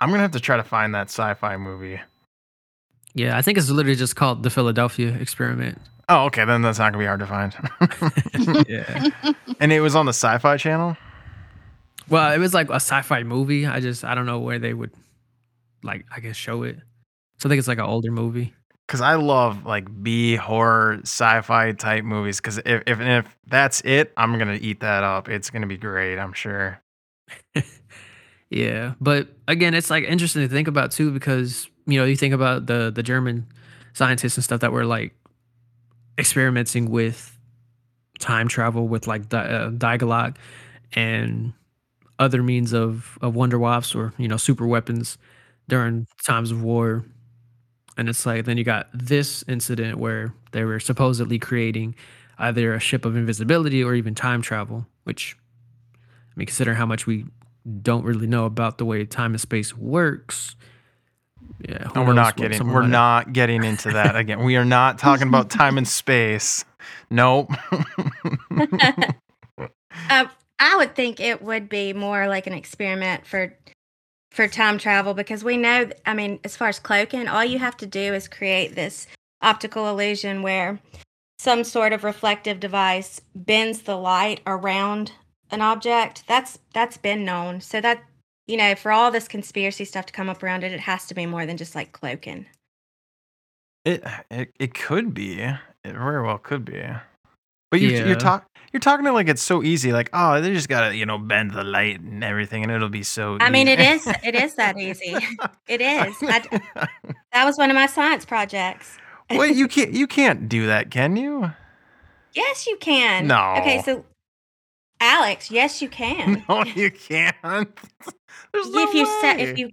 I'm gonna have to try to find that sci-fi movie. Yeah, I think it's literally just called the Philadelphia Experiment. Oh, okay, then that's not gonna be hard to find. yeah. and it was on the Sci-Fi Channel. Well, it was like a sci-fi movie. I just I don't know where they would like I guess show it. So I think it's like an older movie. Because I love like B horror sci-fi type movies. Because if, if if that's it, I'm gonna eat that up. It's gonna be great. I'm sure. Yeah, but again, it's like interesting to think about too because you know you think about the the German scientists and stuff that were like experimenting with time travel with like di- uh, Die Glocke and other means of of wonder wasps or you know super weapons during times of war. And it's like then you got this incident where they were supposedly creating either a ship of invisibility or even time travel, which I mean, considering how much we don't really know about the way time and space works. Yeah, And we're not getting we're might- not getting into that again. We are not talking about time and space. Nope. uh, I would think it would be more like an experiment for for time travel because we know. I mean, as far as cloaking, all you have to do is create this optical illusion where some sort of reflective device bends the light around an object. That's that's been known. So that you know, for all this conspiracy stuff to come up around it, it has to be more than just like cloaking. It it it could be. It very well could be. But you Yeah. you're talking you're talking to like it's so easy. Like oh, they just gotta you know bend the light and everything, and it'll be so. I mean, it easy. is it is that easy. It is. I d that was one of my science projects. Wait, you can't you can't do that, can you? Yes, you can. No. Okay, so Alex, yes, you can. No, you can't. There's no if you set, if you,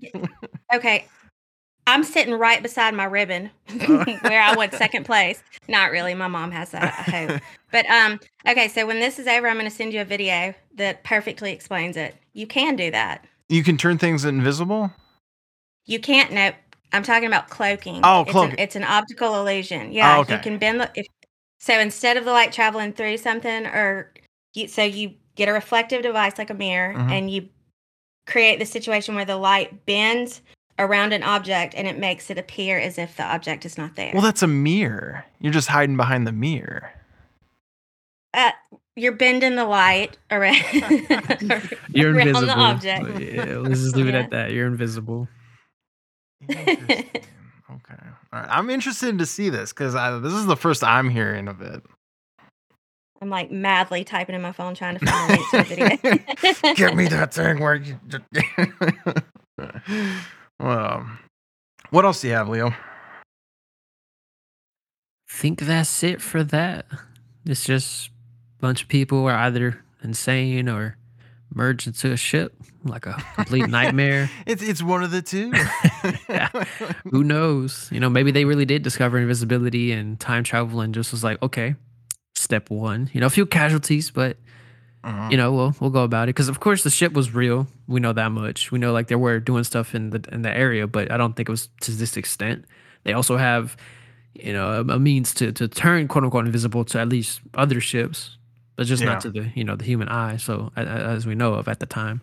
okay, I'm sitting right beside my ribbon where I won second place. Not really. My mom has that. I hope. But um, okay. So when this is over, I'm going to send you a video that perfectly explains it. You can do that. you can turn things invisible. You can't. No, I'm talking about cloaking. Oh, it's cloaking. An, it's an optical illusion. Yeah, okay. you can bend the. If, so instead of the light traveling through something, or you, so you get a reflective device like a mirror, Mhm. and you create the situation where the light bends around an object, and it makes it appear as if the object is not there. Well, that's a mirror. You're just hiding behind the mirror. uh, you're bending the light around. You're around invisible. the object. Yeah, let's just leave it at that. You're invisible. Okay. All right. I'm interested to see this because this is the first I'm hearing of it. I'm like madly typing in my phone trying to find a link to the video. Give me that thing where you. well, what else do you have, Leo? think that's it for that. It's just a bunch of people are either insane or merged into a ship like a complete nightmare. It's it's one of the two. Yeah. Who knows? You know, maybe they really did discover invisibility and time travel and just was like, okay, step one. You know, a few casualties, but Mhm. you know, we'll we'll go about it because of course the ship was real. We know that much. We know like they were doing stuff in the in the area, but I don't think it was to this extent. They also have, you know, a, a means to to turn quote unquote invisible to at least other ships, but just Yeah. not to the you know the human eye. So as we know of at the time,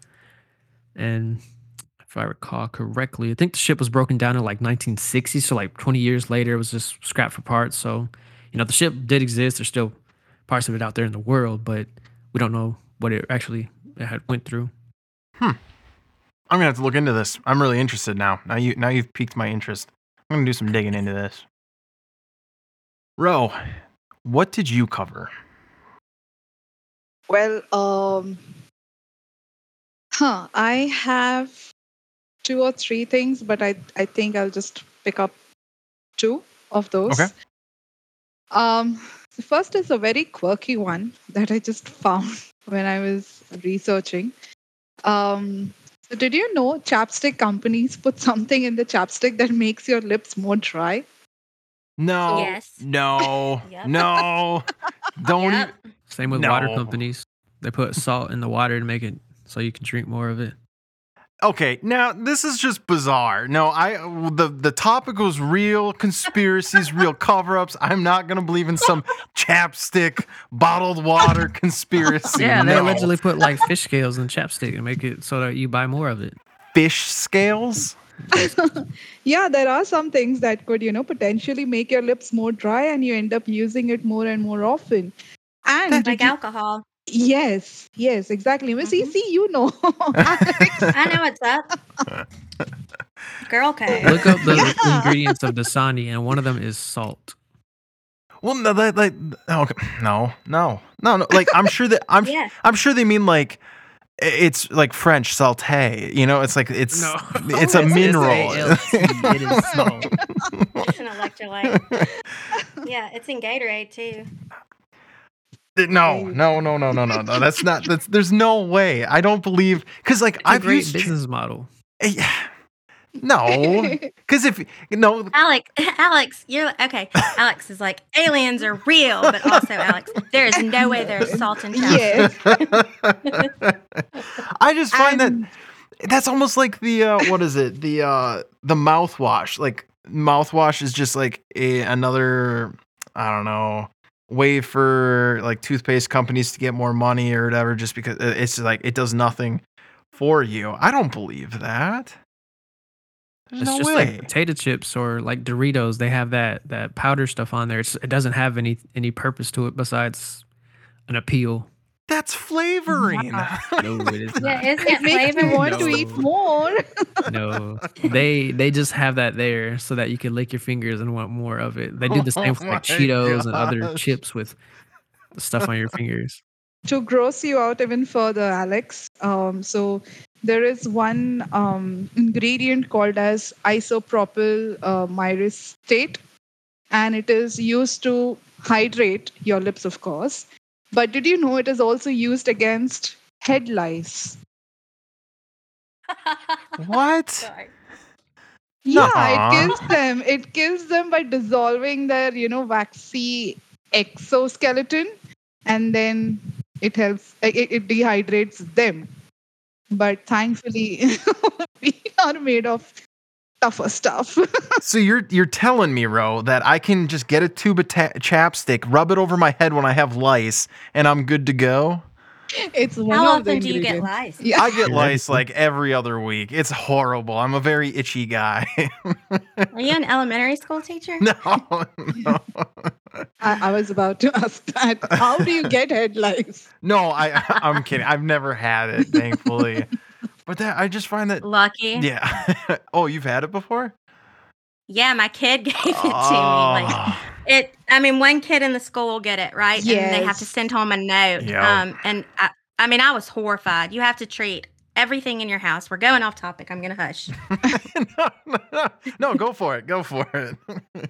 and if I recall correctly, I think the ship was broken down in like 1960. So like 20 years later, it was just scrapped for parts. So you know the ship did exist. There's still parts of it out there in the world, but we don't know what it actually had went through. Hmm. I'm gonna have to look into this. I'm really interested now. Now you now you've piqued my interest. I'm gonna do some digging into this. Ro, what did you cover? Well, um, huh, I have two or three things, but I, I think I'll just pick up two of those. Okay. Um, the first is a very quirky one that I just found when I was researching. Um, so did you know chapstick companies put something in the chapstick that makes your lips more dry? No. Yes. No. Yep. No. Don't. Yep. Same with water companies. They put salt in the water to make it so you can drink more of it. Okay, now this is just bizarre. No, I the the topic was real conspiracies, real cover-ups. I'm not gonna believe in some chapstick bottled water conspiracy. Yeah, they no. allegedly put like fish scales in chapstick and make it so that you buy more of it. fish scales. Yeah, there are some things that could, you know, potentially make your lips more dry and you end up using it more and more often. And Like you- alcohol. Yes, yes, exactly. Miss Mhm. EC, you know. I know what's up. Girl code. Look up the Yeah. ingredients of Dasani, and one of them is salt. Well, no, like, like okay, no, no, no, no. Like I'm sure that I'm Yeah. I'm sure they mean like it's like French saute. You know, it's like it's No. it's a It's mineral. It is salt. It's an electrolyte. Yeah, it's in Gatorade too. No, no, no, no, no, no, no. That's not. That's there's no way. I don't believe because like It's a I've great used. business model. Eh, yeah. No, because if no, Alex, Alex, you're okay. Alex is like aliens are real, but also Alex, there is no way there's salt in chapstick. yes. I just find And- that that's almost like the uh, what is it? The uh, the mouthwash. Like mouthwash is just like a another I don't know way for like toothpaste companies to get more money or whatever. Just because it- it's like it does nothing for you. I don't believe that. There's It's no just way. like potato chips or like Doritos. They have that that powder stuff on there. It's, it doesn't have any any purpose to it besides an appeal. That's flavoring. No, it is Yeah, isn't it it makes you flavored? want to eat more. No, they they just have that there so that you can lick your fingers and want more of it. They do the same Oh with like my Cheetos and other chips with stuff on your fingers. to gross you out even further, Alex. Um, so there is one um, ingredient called as isopropyl uh, myristate, and it is used to hydrate your lips, of course. But did you know it is also used against head lice? what? Sorry. Yeah, Nuh-uh. it kills them. It kills them by dissolving their, you know, waxy exoskeleton, and then it helps. It, it dehydrates them. But thankfully, we are made of tougher stuff. So you're you're telling me, Ro, that I can just get a tube of ta- chapstick, rub it over my head when I have lice, and I'm good to go? it's one How of often do you get ingredients. lice? Yeah. I get lice like every other week. It's horrible. I'm a very itchy guy. Are you an elementary school teacher? no, no, I, I was about to ask that. How do you get head lice? no. I I'm kidding. I've never had it, thankfully. But that I just find that. Lucky. Yeah. oh, you've had it before? Yeah, my kid gave it to me. Like Oh, it. I mean, one kid in the school will get it right, and they have to send home a note. Yeah. Um, and I, I mean, I was horrified. You have to treat everything in your house. We're going off topic. I'm gonna hush. no, no, no, no, go for it. Go for it.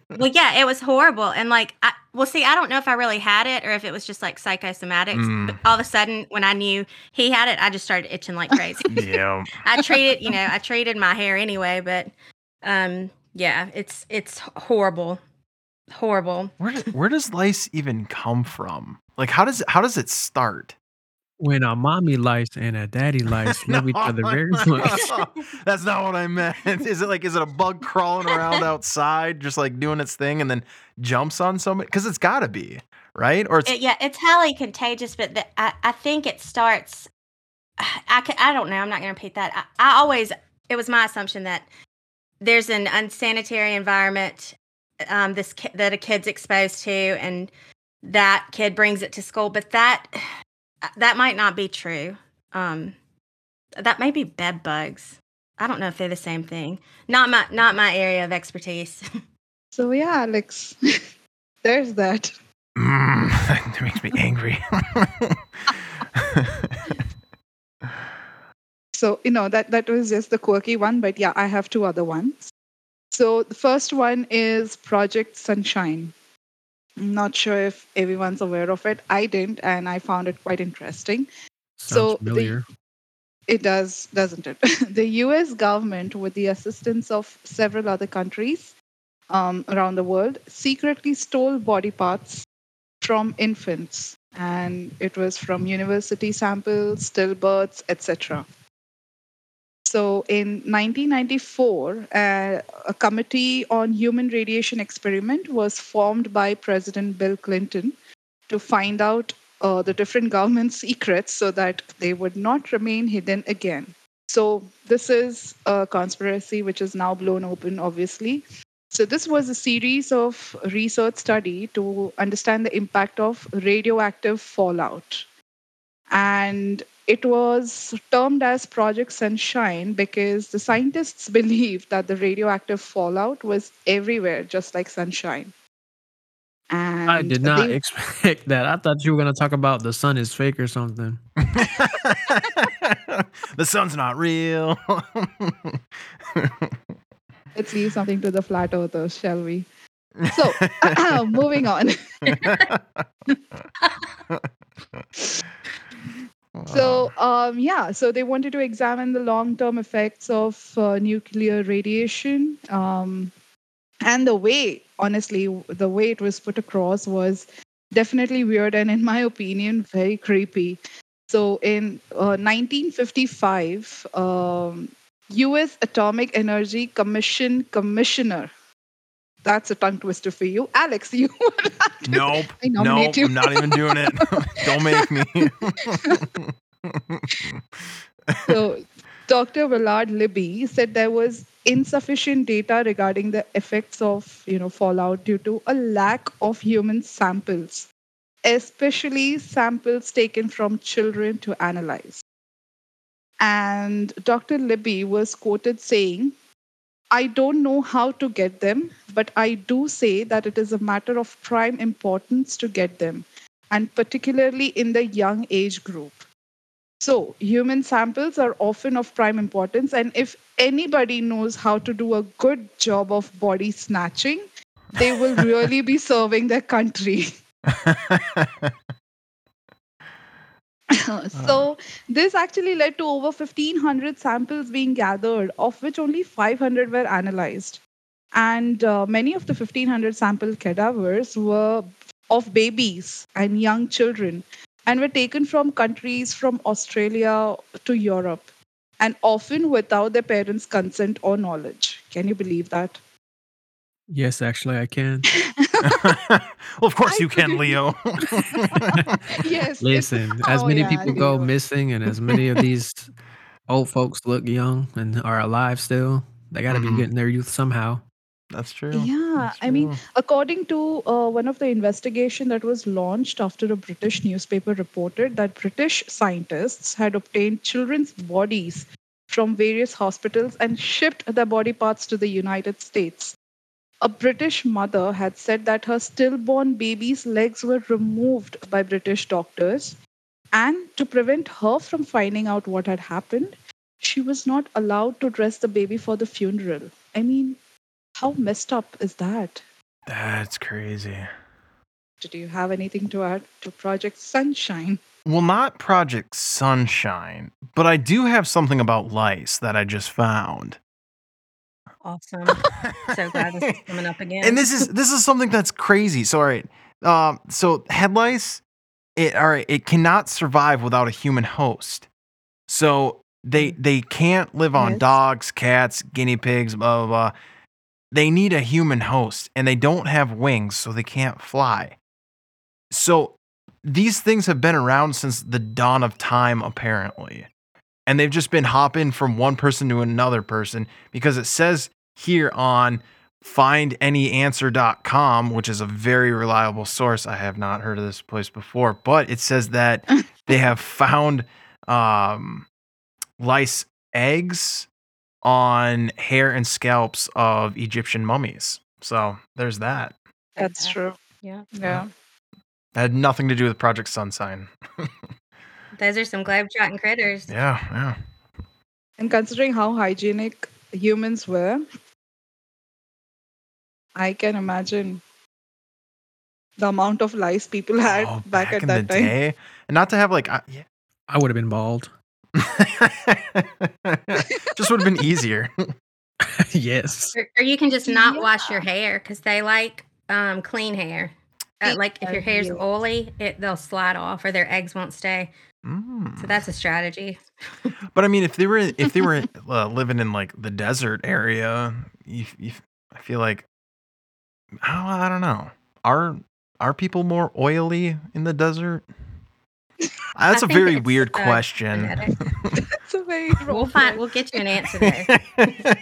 well, yeah, it was horrible, and like, I, well, see, I don't know if I really had it or if it was just like psychosomatics. Mm. But all of a sudden, when I knew he had it, I just started itching like crazy. yeah. I treated, you know, I treated my hair anyway, but um, yeah, it's it's horrible, horrible. Where where does lice even come from? Like how does how does it start? When a mommy lice and a daddy lice love each other very much. That's not what I meant. Is it like is it a bug crawling around outside, just like doing its thing, and then jumps on somebody? Because it's got to be right, or it's It, yeah, it's highly contagious, but the, I, I think it starts. I, ca- I don't know. I'm not going to repeat that. I, I always, it was my assumption that there's an unsanitary environment um, this ki- that a kid's exposed to, and that kid brings it to school. But that that might not be true. Um, that may be bed bugs. I don't know if they're the same thing. Not my not my area of expertise. So yeah, Alex, there's that. Mm, that makes me angry. So you know that that was just the quirky one, but yeah, I have two other ones. So the first one is Project Sunshine. Not sure if everyone's aware of it. I didn't, and I found it quite interesting. Sounds So the- familiar. It does, doesn't it? the US government, with the assistance of several other countries um, around the world, secretly stole body parts from infants. And it was from university samples, stillbirths, etc. So in 1994, uh, a committee on human radiation experiment was formed by President Bill Clinton to find out uh, the different government secrets so that they would not remain hidden again. So, this is a conspiracy which is now blown open, obviously. So, this was a series of research study to understand the impact of radioactive fallout. And it was termed as Project Sunshine because the scientists believed that the radioactive fallout was everywhere, just like sunshine. And I did not they- expect that. I thought you were gonna talk about the sun is fake or something. the sun's not real. Let's leave something to the flat earthers, shall we? So, moving on. So, um, yeah, so they wanted to examine the long term effects of uh, nuclear radiation. Um, and the way, honestly, the way it was put across was definitely weird and, in my opinion, very creepy. So, in uh, 1955, um, US Atomic Energy Commission Commissioner. That's a tongue twister for you. Alex, you would have to nope. I nominate Nope. you. I'm not even doing it. Don't make me. So, Dr. Willard Libby said there was insufficient data regarding the effects of, you know, fallout due to a lack of human samples, especially samples taken from children to analyze. And Dr. Libby was quoted saying, I don't know how to get them, but I do say that it is a matter of prime importance to get them, and particularly in the young age group. So, human samples are often of prime importance, and if anybody knows how to do a good job of body snatching, they will really be serving their country. so, this actually led to over 1,500 samples being gathered, of which only 500 were analyzed. And uh, many of the 1,500 sample cadavers were of babies and young children and were taken from countries from Australia to Europe. and often without their parents' consent or knowledge. Can you believe that? Yes, actually, I can. well, of course I you can, couldn't- Leo. yes. Listen, as Oh, many yeah, people go missing and as many of these old folks look young and are alive still, they got to Mhm. be getting their youth somehow. That's true. Yeah, That's I mean. According to uh, one of the investigation that was launched after a British newspaper reported that British scientists had obtained children's bodies from various hospitals and shipped their body parts to the United States. A British mother had said that her stillborn baby's legs were removed by British doctors, and to prevent her from finding out what had happened, she was not allowed to dress the baby for the funeral. I mean, how messed up is that? That's crazy. Do you have anything to add to Project Sunshine? Well, not Project Sunshine, but I do have something about lice that I just found. Awesome. so glad this is coming up again. and this is this is something that's crazy. So all right, um, so head lice, it all right, it cannot survive without a human host. So they they can't live on Yes. dogs, cats, guinea pigs, blah blah blah. They need a human host, and they don't have wings, so they can't fly. So these things have been around since the dawn of time, apparently. And they've just been hopping from one person to another person because it says here on findanyAnswer.com, which is a very reliable source. I have not heard of this place before, but it says that they have found um, lice eggs on hair and scalps of Egyptian mummies. So there's that. That's true. Yeah. Yeah. That had nothing to do with Project Sunshine. Those are some globetrotting critters. Yeah, yeah. And considering how hygienic humans were, I can imagine the amount of lice people had Oh, back, at in that the time. day. And not to have like, uh, yeah. I would have been bald. just would have been easier. yes. Or, or you can just not Yeah. wash your hair because they like um, clean hair. Uh, like if your hair's oily, it they'll slide off or their eggs won't stay. Mm. So that's a strategy. But I mean, if they were if they were uh, living in like the desert area, you, you, I feel like oh, I don't know. Are are people more oily in the desert? Uh, That's a very weird uh, question. genetic. It's a very We'll find. We'll get you an answer there.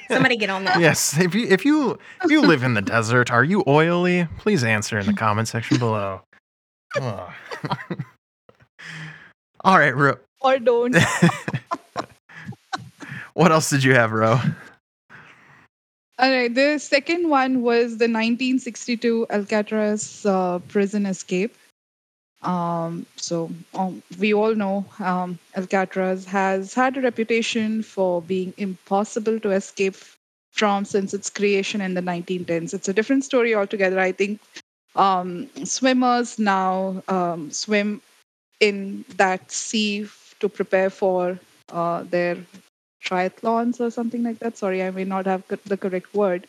Somebody get on that. yes, if you if you if you live in the desert, are you oily? Please answer in the comment section below. Ugh. All right, Ro. Or don't. what else did you have, Ro? All right. The second one was the 1962 Alcatraz uh, prison escape. Um, so um, we all know um, Alcatraz has had a reputation for being impossible to escape from since its creation in the 1910s. It's a different story altogether. I think um, swimmers now um, swim in that sea to prepare for uh, their triathlons or something like that. Sorry, I may not have co- the correct word.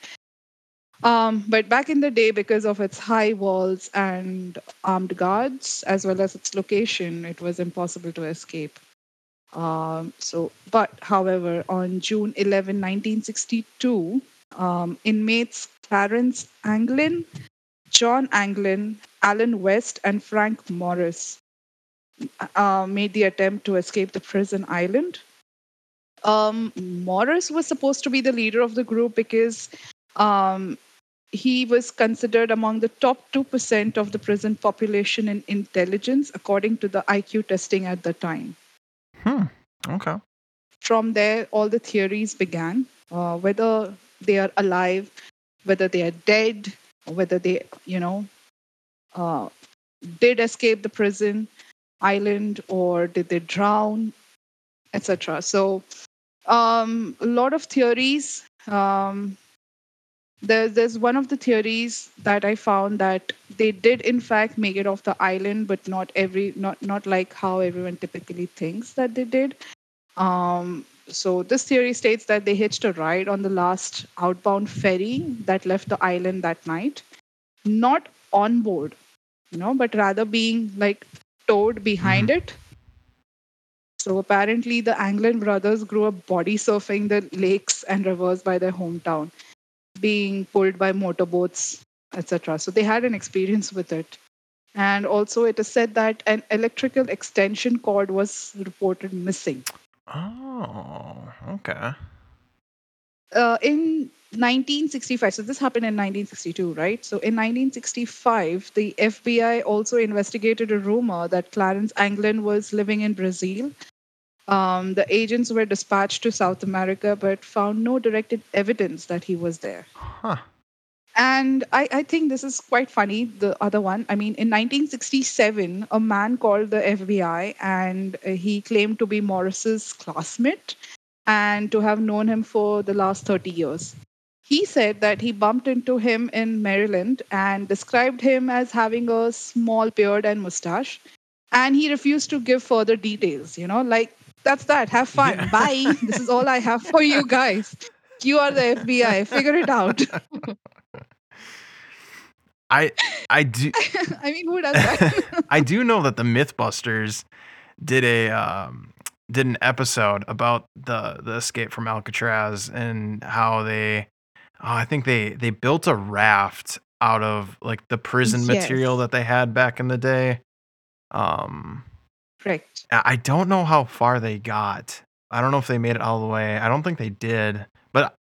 Um, but back in the day, because of its high walls and armed guards, as well as its location, it was impossible to escape. Um, so, but however, on June 11, 1962, um, inmates Clarence Anglin, John Anglin, Allen West, and Frank Morris uh, made the attempt to escape the prison island. Um, Morris was supposed to be the leader of the group because um, he was considered among the top 2% of the prison population in intelligence, according to the IQ testing at the time. Hmm. Okay. From there, all the theories began uh, whether they are alive, whether they are dead, whether they, you know, uh, did escape the prison island or did they drown, etc. So, um, a lot of theories. Um, there, there's one of the theories that I found that they did in fact make it off the island, but not every, not not like how everyone typically thinks that they did. Um, so this theory states that they hitched a ride on the last outbound ferry that left the island that night, not on board, you know, but rather being like towed behind it. So apparently, the Anglin brothers grew up body surfing the lakes and rivers by their hometown, being pulled by motorboats, etc. So they had an experience with it. And also, it is said that an electrical extension cord was reported missing. Oh, okay. Uh, in 1965, so this happened in 1962, right? So in 1965, the FBI also investigated a rumor that Clarence Anglin was living in Brazil. Um, the agents were dispatched to South America, but found no directed evidence that he was there. Huh. And I, I think this is quite funny. The other one, I mean, in 1967, a man called the FBI and uh, he claimed to be Morris's classmate and to have known him for the last 30 years. He said that he bumped into him in Maryland and described him as having a small beard and mustache. And he refused to give further details, you know, like, that's that. Have fun. Yeah. Bye. this is all I have for you guys. You are the FBI. Figure it out. I I do I mean, who does that? I do know that the MythBusters did a um, did an episode about the the escape from Alcatraz and how they oh, I think they they built a raft out of like the prison material that they had back in the day. Um Correct. I don't know how far they got. I don't know if they made it all the way. I don't think they did. But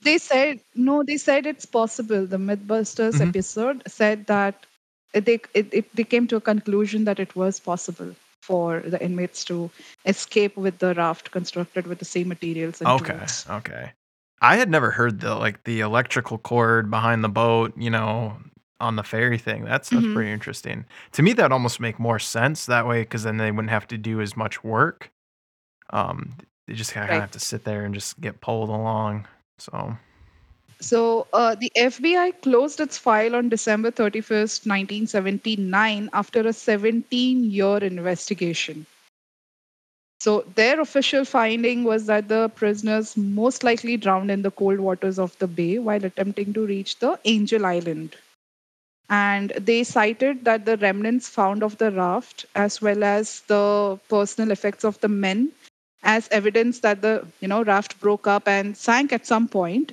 They said no. They said it's possible. The MythBusters Mhm. episode said that they it, it they came to a conclusion that it was possible for the inmates to escape with the raft constructed with the same materials and okay, tools. okay. I had never heard the like the electrical cord behind the boat, you know, on the ferry thing. That's that's Mhm. pretty interesting. To me, that almost make more sense that way because then they wouldn't have to do as much work. Um, they just kind of Right. have to sit there and just get pulled along. So So uh, the FBI closed its file on December 31st, 1979, after a 17 year investigation. So their official finding was that the prisoners most likely drowned in the cold waters of the bay while attempting to reach the Angel Island. And they cited that the remnants found of the raft, as well as the personal effects of the men, as evidence that the you know raft broke up and sank at some point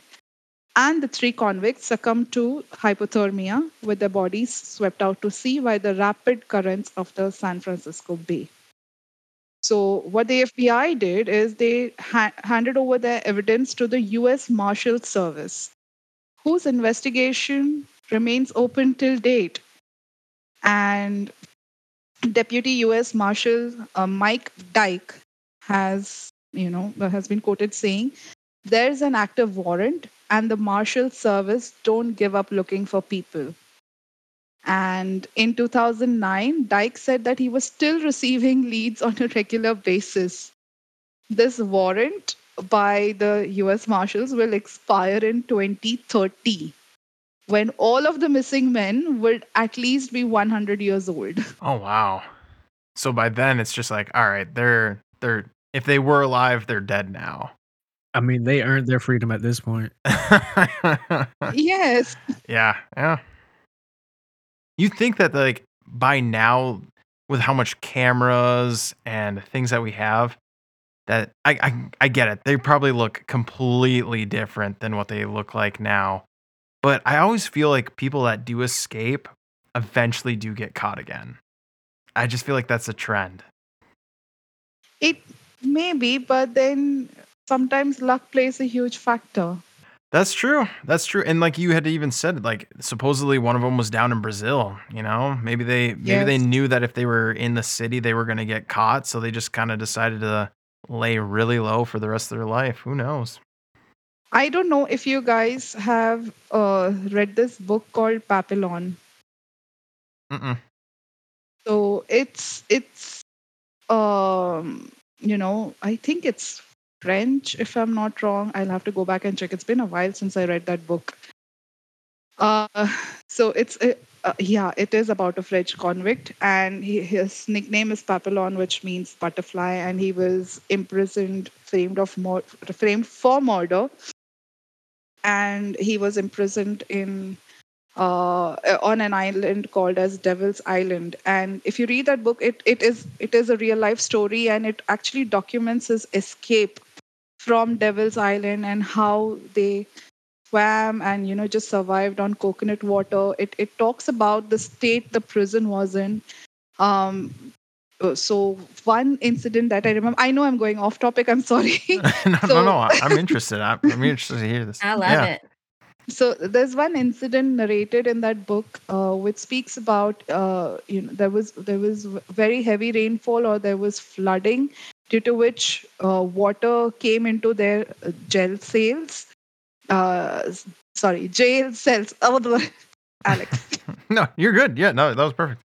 and the three convicts succumbed to hypothermia with their bodies swept out to sea by the rapid currents of the San Francisco Bay. So, what the FBI did is they ha- handed over their evidence to the US Marshal Service, whose investigation remains open till date. And Deputy US Marshal uh, Mike Dyke has, you know, has been quoted saying, there's an active warrant and the marshal service don't give up looking for people and in 2009 dyke said that he was still receiving leads on a regular basis this warrant by the us marshals will expire in 2030 when all of the missing men would at least be 100 years old oh wow. So by then it's just like, all right, they're they're if they were alive, they're dead now. I mean, they earned their freedom at this point. yes Yeah, yeah. You think that like by now, with how much cameras and things that we have, that I I, I get it. They probably look completely different than what they look like now. But I always feel like people that do escape eventually do get caught again. I just feel like that's a trend. it may be but then sometimes luck plays a huge factor That's true. That's true. And like you had even said, like supposedly one of them was down in Brazil. You know, maybe they maybe they knew that if they were in the city, they were going to get caught, so they just kind of decided to lay really low for the rest of their life. Who knows? I don't know if you guys have uh, read this book called Papillon. Mm-mm. So it's it's um you know I think it's French if I'm not wrong. I'll have to go back and check. It's been a while since I read that book. Uh, so it's uh, uh, yeah, it is about a French convict, and he, his nickname is Papillon, which means butterfly, and he was imprisoned, framed of mur- framed for murder, and he was imprisoned in uh, on an island called as Devil's Island. And if you read that book, it, it is it is a real life story, and it actually documents his escape from Devil's Island and how they swam and you know just survived on coconut water. It it talks about the state the prison was in. Um, so one incident that I remember, I know I'm going off topic. I'm sorry. no, So- no, no. I- I'm interested. I'm, I'm interested to hear this. I love Yeah. it. so there's one incident narrated in that book uh, which speaks about uh, you know there was there was very heavy rainfall or there was flooding due to which uh, water came into their uh, jail cells. Uh, sorry jail cells. Oh alex. No, you're good. Yeah, no, that was perfect.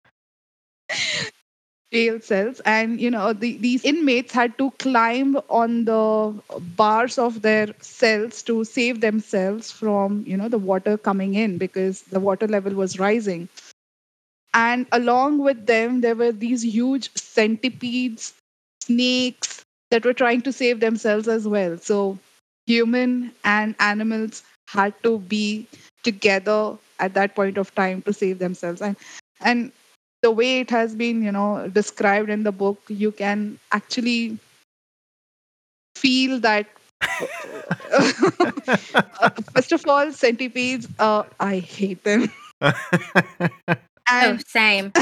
jail cells. And you know the, these inmates had to climb on the bars of their cells to save themselves from you know the water coming in because the water level was rising. And along with them there were these huge centipedes snakes that were trying to save themselves as well. So human and animals had to be together at that point of time to save themselves. And and the way it has been you know described in the book you can actually feel that uh, first of all centipedes uh, i hate them. Oh, same.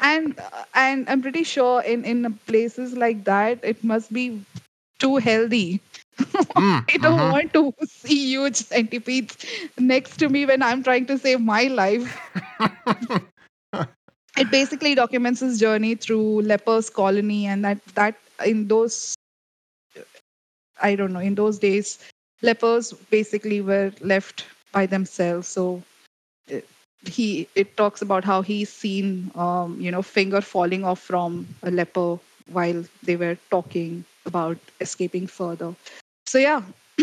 And and i'm pretty sure in in places like that it must be too healthy. Mm, i don't mhm. want to see huge centipedes next to me when i'm trying to save my life. It basically documents his journey through lepers colony and that that in those i don't know in those days lepers basically were left by themselves. So he it talks about how he's seen um, you know finger falling off from a leper while they were talking about escaping further so yeah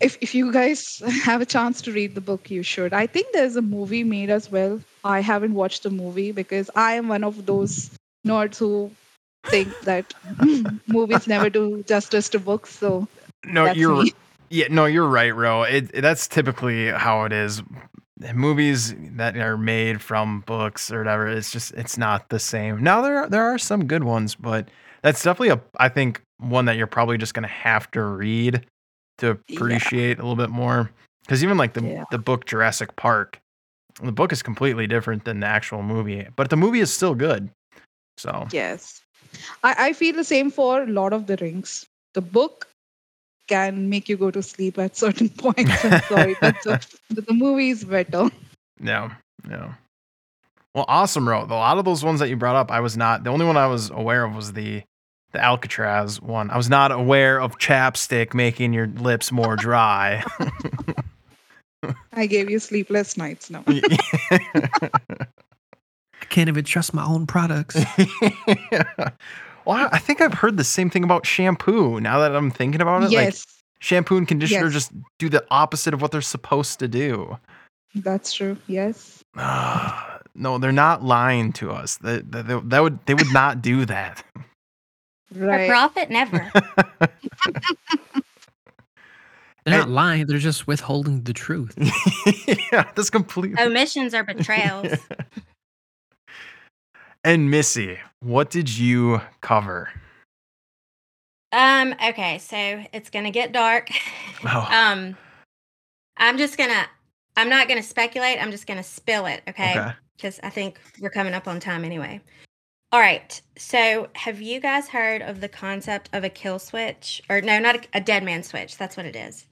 if if you guys have a chance to read the book you should i think there's a movie made as well i haven't watched the movie because i am one of those nerds who think that movies never do justice to books so no, you're me. yeah, no, you're right, Ro. It- that's typically how it is. Movies that are made from books or whatever, it's just it's not the same. Now there are, there are some good ones, but that's definitely a I think one that you're probably just gonna have to read to Yeah. appreciate a little bit more. Because even like the Yeah. the book Jurassic Park, the book is completely different than the actual movie, but the movie is still good. So yes I, I feel the same for lord of the rings the book can make you go to sleep at certain points i'm sorry but the, but the movie is better No, no. Well, awesome, Ro. A lot of those ones that you brought up, I was not. The only one I was aware of was the the Alcatraz one. I was not aware of chapstick making your lips more dry. i gave you sleepless nights No. I can't even trust my own products. Well, I- I think I've heard the same thing about shampoo. Now that I'm thinking about it, like shampoo and conditioner Yes. just do the opposite of what they're supposed to do. that's true yes no, they're not lying to us. That that, that, that would they would not do that. For right profit, never. They're not lying. They're just withholding the truth. yeah, that's completely. Omissions are betrayals. and Missy, what did you cover? Um, okay, so it's gonna get dark. Oh. Um I'm just gonna I'm not gonna speculate, I'm just gonna spill it, okay? Okay. Because I think we're coming up on time anyway. All right. So have you guys heard of the concept of a kill switch? Or no, not a, a dead man switch. That's what it is.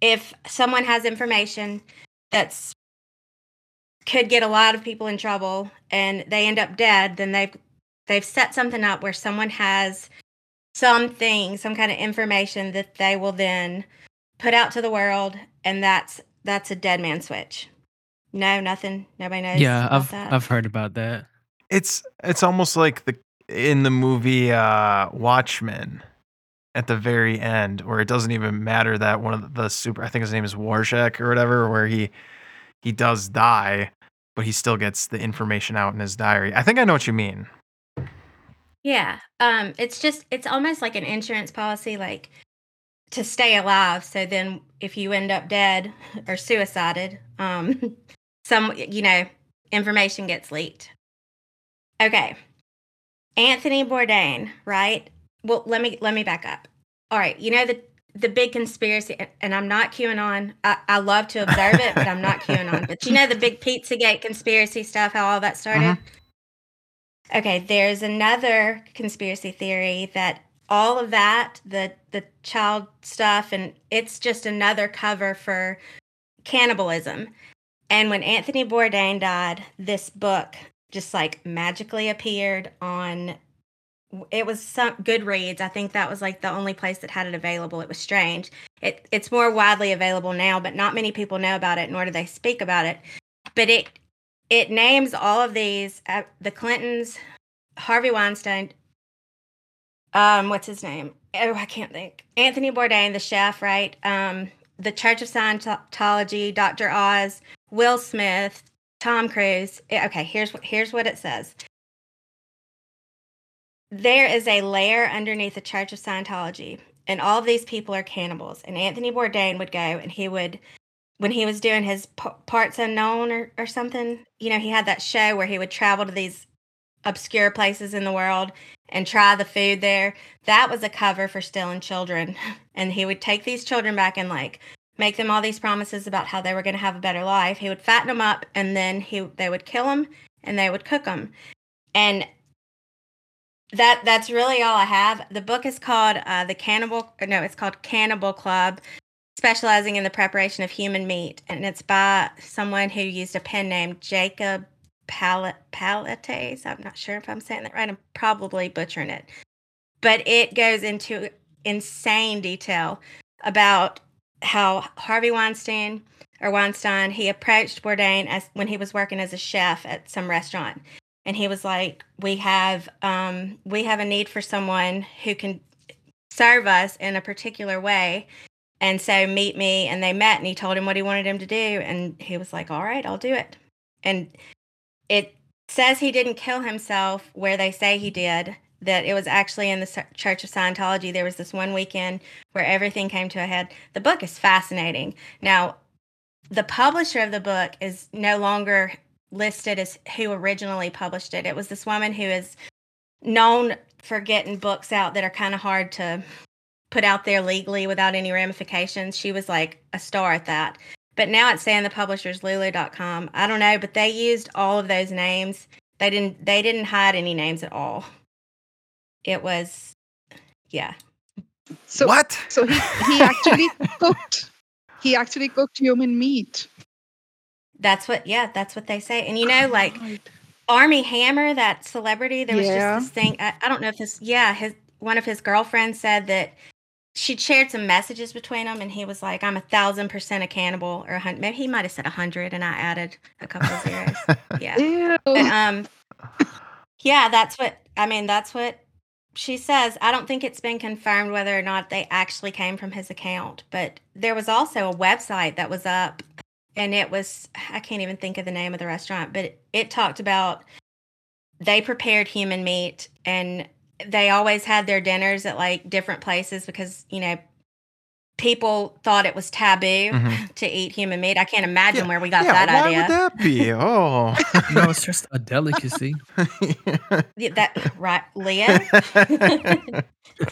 If someone has information that's could get a lot of people in trouble and they end up dead, then they've they've set something up where someone has something, some kind of information that they will then put out to the world, and that's that's a dead man switch. No, nothing. Nobody knows. yeah, about I've that? I've heard about that. It's it's almost like the in the movie uh Watchmen at the very end where it doesn't even matter that one of the super I think his name is Warshak or whatever where he he does die but he still gets the information out in his diary. I think I know what you mean. Yeah. Um, it's just it's almost like an insurance policy. Like to stay alive. So then, if you end up dead or suicided, um, some you know information gets leaked. Okay, Anthony Bourdain, right? Well, let me let me back up. All right, you know the the big conspiracy, and I'm not QAnon. I, I love to observe it, but I'm not QAnon. But you know the big Pizzagate conspiracy stuff, how all that started. Uh-huh. Okay, there's another conspiracy theory that all of that, the the child stuff, and it's just another cover for cannibalism. And when Anthony Bourdain died, this book just like magically appeared on it was some Goodreads. I think that was like the only place that had it available. It was strange. It it's more widely available now, but not many people know about it, nor do they speak about it. But it it names all of these uh, the Clintons, Harvey Weinstein. Um, what's his name? Oh, I can't think. Anthony Bourdain, the chef, right? Um, the Church of Scientology, Dr. Oz, Will Smith, Tom Cruise. Okay, here's what here's what it says. There is a layer underneath the Church of Scientology, and all of these people are cannibals. And Anthony Bourdain would go, and he would, when he was doing his p- parts unknown or, or something, you know, he had that show where he would travel to these obscure places in the world and try the food there. That was a cover for stealing children. And he would take these children back and like make them all these promises about how they were going to have a better life. He would fatten them up and then he they would kill them and they would cook them. And that that's really all I have. The book is called uh, the Cannibal. No, it's called Cannibal Club, specializing in the preparation of human meat, and it's by someone who used a pen name Jacob Palet Palates. I'm not sure if I'm saying that right. I'm probably butchering it, but it goes into insane detail about how Harvey Weinstein or Weinstein he approached Bourdain as when he was working as a chef at some restaurant and he was like we have um, we have a need for someone who can serve us in a particular way. And so meet me and they met and he told him what he wanted him to do and he was like all right i'll do it. And it says he didn't kill himself where they say he did that it was actually in the church of scientology. There was this one weekend where everything came to a head. The book is fascinating. Now the publisher of the book is no longer listed as who originally published it. It was this woman who is known for getting books out that are kind of hard to put out there legally without any ramifications. She was like a star at that. But now it's saying the publisher's lulu.com. I don't know, but they used all of those names. They didn't they didn't hide any names at all. It was yeah. So what? So he, he actually cooked he actually cooked human meat. That's what, yeah, that's what they say. And you know, like Armie Hammer, that celebrity, there was Yeah. just this thing. I, I don't know if this, yeah, his one of his girlfriends said that she shared some messages between them, and he was like, "I'm a thousand percent a cannibal," or a hundred. Maybe he might have said a hundred, and I added a couple of zeros. Yeah, Ew. but um, yeah, that's what I mean. That's what she says. I don't think it's been confirmed whether or not they actually came from his account, but there was also a website that was up, and it was I can't even think of the name of the restaurant, but it, it talked about they prepared human meat and they always had their dinners at like different places because you know people thought it was taboo Mhm. to eat human meat. I can't imagine Yeah, where we got yeah, that why idea. would that be? Oh. No, it's just a delicacy. Yeah, that right, Leah.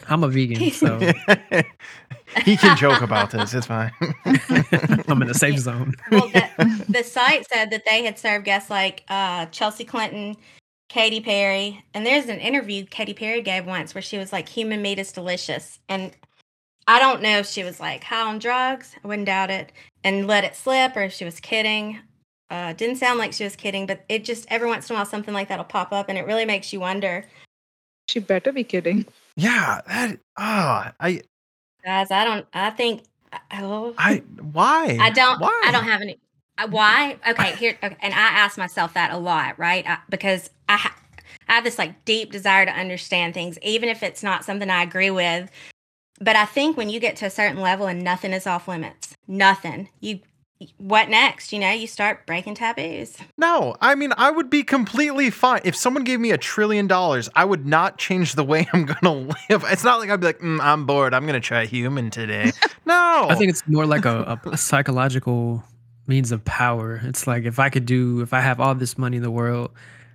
I'm a vegan, so he can joke about this. It's fine. I'm in the safe zone. well, the, the site said that they had served guests like uh, Chelsea Clinton, Katy Perry, and there's an interview Katy Perry gave once where she was like, "Human meat is delicious," and I don't know if she was like high on drugs. I wouldn't doubt it, and let it slip, or if she was kidding. Uh, didn't sound like she was kidding, but it just every once in a while something like that'll pop up, and it really makes you wonder. She better be kidding. yeah, that. Ah, I, Guys, I don't. I think. Oh, I. Why? I don't. Why? I don't have any. Why? Okay, here. Okay, and I ask myself that a lot, right? I, because I, ha- I have this like deep desire to understand things, even if it's not something I agree with. But I think when you get to a certain level and nothing is off limits, nothing. You what next? You know, you start breaking taboos. No, I mean, I would be completely fine. If someone gave me a trillion dollars, I would not change the way I'm going to live. It's not like I'd be like, mm, I'm bored. I'm going to try human today. No. I think it's more like a, a psychological means of power. It's like if I could do, if I have all this money in the world,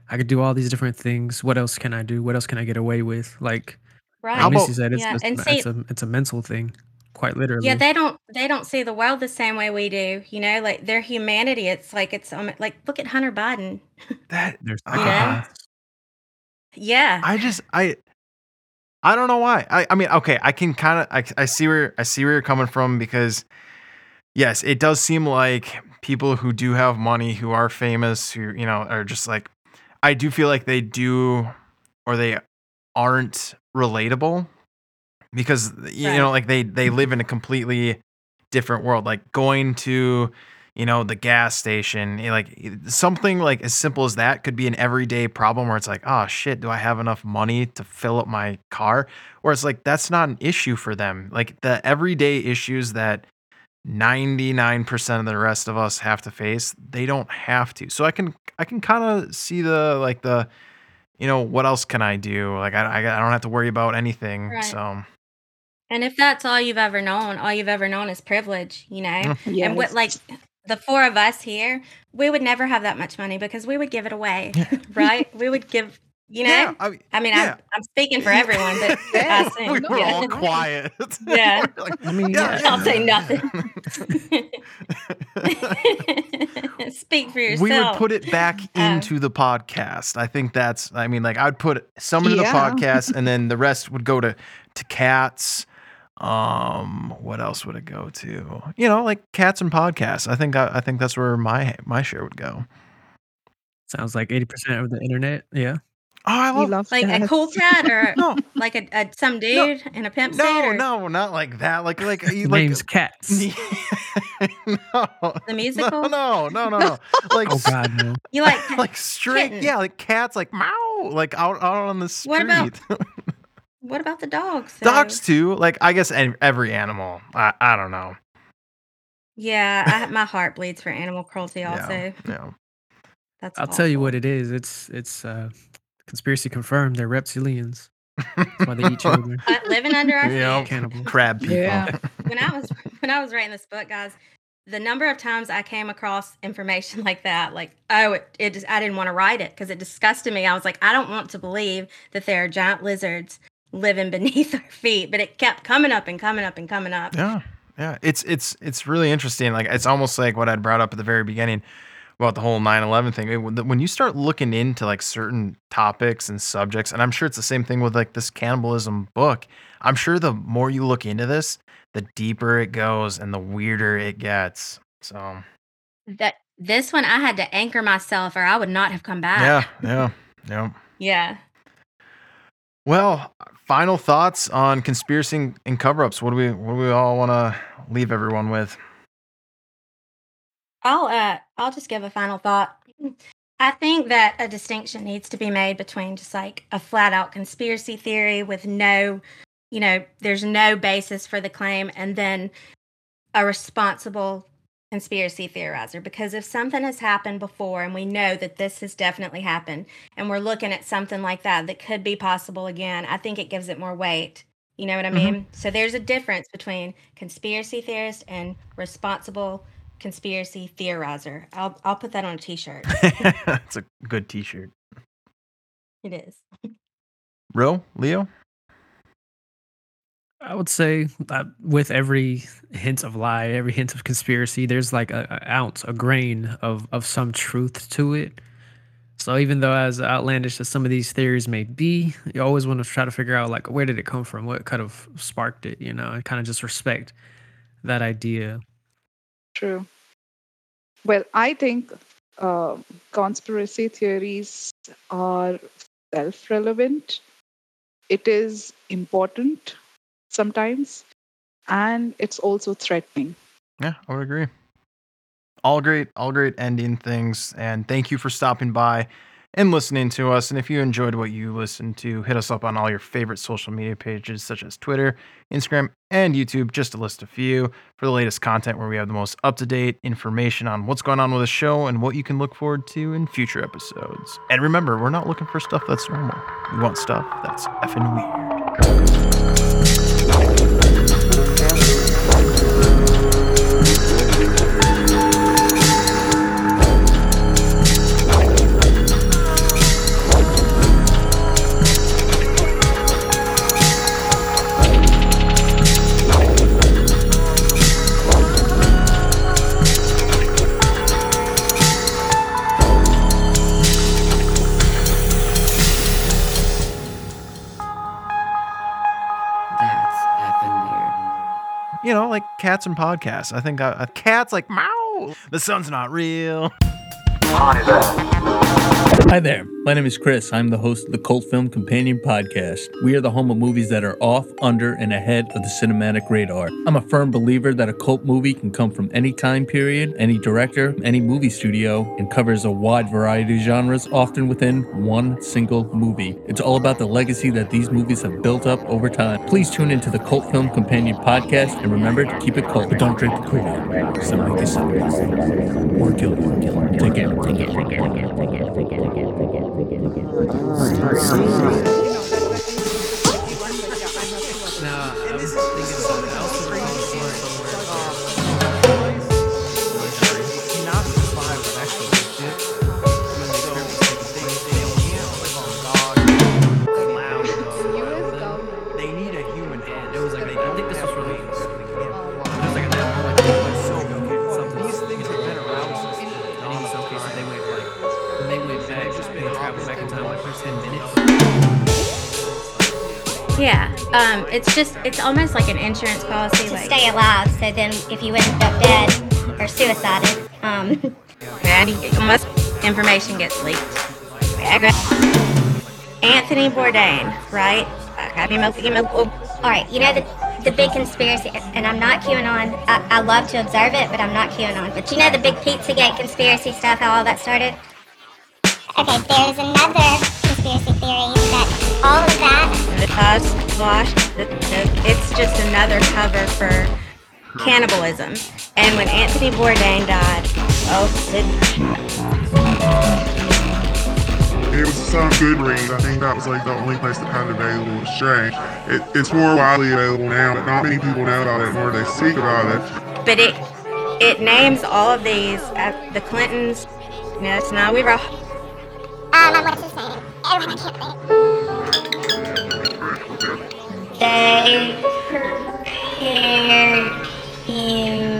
I could do all these different things. What else can I do? What else can I get away with? Like, Right. How like about- Missy said, it's, Yeah, it's, and it's, see- a, it's a mental thing, quite literally. Yeah, they don't they don't see the world the same way we do. You know, like their humanity. It's like it's um, like look at Hunter Biden. that They're Yeah. Yeah, I just I I don't know why. I I mean, okay, I can kind of I, I see where I see where you're coming from because yes, it does seem like people who do have money, who are famous, who you know are just like I do feel like they do or they aren't relatable because you Right. know like they they live in a completely different world like going to you know the gas station like something like as simple as that could be an everyday problem where it's like oh shit do i have enough money to fill up my car? Or it's like that's not an issue for them. Like the everyday issues that 99% of the rest of us have to face they don't have to. So i can i can kind of see the like the you know what else can i do? Like i, I I don't have to worry about anything Right. so and if that's all you've ever known, all you've ever known is privilege. You know, Mm. and what like the four of us here, we would never have that much money because we would give it away, right? We would give. You know, yeah I, I mean, yeah. I'm, I'm speaking for everyone, but Yeah. we were yeah. all quiet Yeah. Like, I mean, Yeah, yeah. I'll say nothing. Speak for yourself. we would put it back Uh, into the podcast. I think that's. I mean, like I'd put some into Yeah. the podcast, and then the rest would go to to cats. Um, what else would it go to? You know, like cats and podcasts. I think I, I think that's where my my share would go. Sounds like 80% of the internet. Yeah. Oh, I He love. loves like a cool cat or No, like a, a some dude in a pimp suit no, or no, not like that. Like like you The like. name's Cats. no, the musical. no, no, no, no. Like Oh, God, no. You like like straight, Kitten. yeah, like cats, like meow, like out out on the street. What about what about the dogs? though? Dogs too. Like I guess every animal. I, I don't know. Yeah, I, my heart bleeds for animal cruelty. Also, Yeah. that's. I'll tell you what it is. It's it's uh conspiracy confirmed. They're reptilians. That's why they eat children. Uh, living under our Yep. feet. Cannibal. Crab people. Yeah. When I was when I was writing this book, guys, the number of times I came across information like that, like oh, it, it just, I didn't want to write it because it disgusted me. I was like, I don't want to believe that there are giant lizards living beneath our feet, but it kept coming up and coming up and coming up. Yeah. Yeah. It's it's it's really interesting. Like it's almost like what I'd brought up at the very beginning about the whole 9/11 thing. When- When you start looking into like certain topics and subjects, and I'm sure it's the same thing with like this cannibalism book. I'm sure the more you look into this, the deeper it goes and the weirder it gets. So That this one I had to anchor myself, or I would not have come back. yeah, yeah, yeah. Yeah. Well, final thoughts on conspiracy and cover-ups. What do we what do we all want to leave everyone with? I'll uh I'll just give a final thought. I think that a distinction needs to be made between just like a flat out conspiracy theory with no, you know, there's no basis for the claim and then a responsible conspiracy theorizer because if something has happened before and we know that this has definitely happened and we're looking at something like that that could be possible again, I think it gives it more weight. You know what I Mhm. mean? So there's a difference between conspiracy theorist and responsible conspiracy theorizer. I'll I'll put that on a t-shirt. it's a good T-shirt. It is. Ro, Leo. I would say that with every hint of lie, every hint of conspiracy, there's like a, a ounce, a grain of of some truth to it. So even though as outlandish as some of these theories may be, you always want to try to figure out like where did it come from, what kind of sparked it, you know, and kind of just respect that idea. True. Well, I think uh, conspiracy theories are self relevant. It is important sometimes, and it's also threatening. Yeah, I would agree. All great, all great ending things. And thank you for stopping by and listening to us. And if you enjoyed what you listened to, hit us up on all your favorite social media pages such as Twitter, Instagram, and YouTube, just to list a few for the latest content where we have the most up to date information on what's going on with the show and what you can look forward to in future episodes. And remember, we're not looking for stuff that's normal, we want stuff that's effing weird. You know, like cats and podcasts. I think uh, a cat's like, meow, the sun's not real. Hi there. Hi there. My name is Chris. I'm the host of the Cult Film Companion podcast. We are the home of movies that are off, under, and ahead of the cinematic radar. I'm a firm believer that a cult movie can come from any time period, any director, any movie studio, and covers a wide variety of genres, often within one single movie. It's all about the legacy that these movies have built up over time. Please tune into the Cult Film Companion podcast and remember to keep it cult, but don't drink the Kool-Aid. Some make this or kill you. Take care. Take care. Take care. Take care. Take care. Take care. Now, Um, it's just it's almost like an insurance policy. to Like stay alive. So then, if you end up dead or suicided, um, and he- unless information gets leaked. Anthony Bourdain, right? all right. You know the the big conspiracy, and I'm not QAnon. I, I love to observe it, but I'm not QAnon. But you know the big Pizzagate conspiracy stuff, how all that started. Okay, there's another conspiracy theory that all of that The us, wash, the, the, it's just another cover for cannibalism. And when Anthony Bourdain died, oh, it, It was some good read. I think that was like the only place that had it available was Strange. It, it's more widely available now, but not many people know about it, nor they speak about it. but it it names all of these uh, the Clintons. No, it's not. We were. Um, what is his name? Oh, I can't They prepared human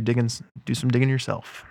Do digging, do some digging yourself.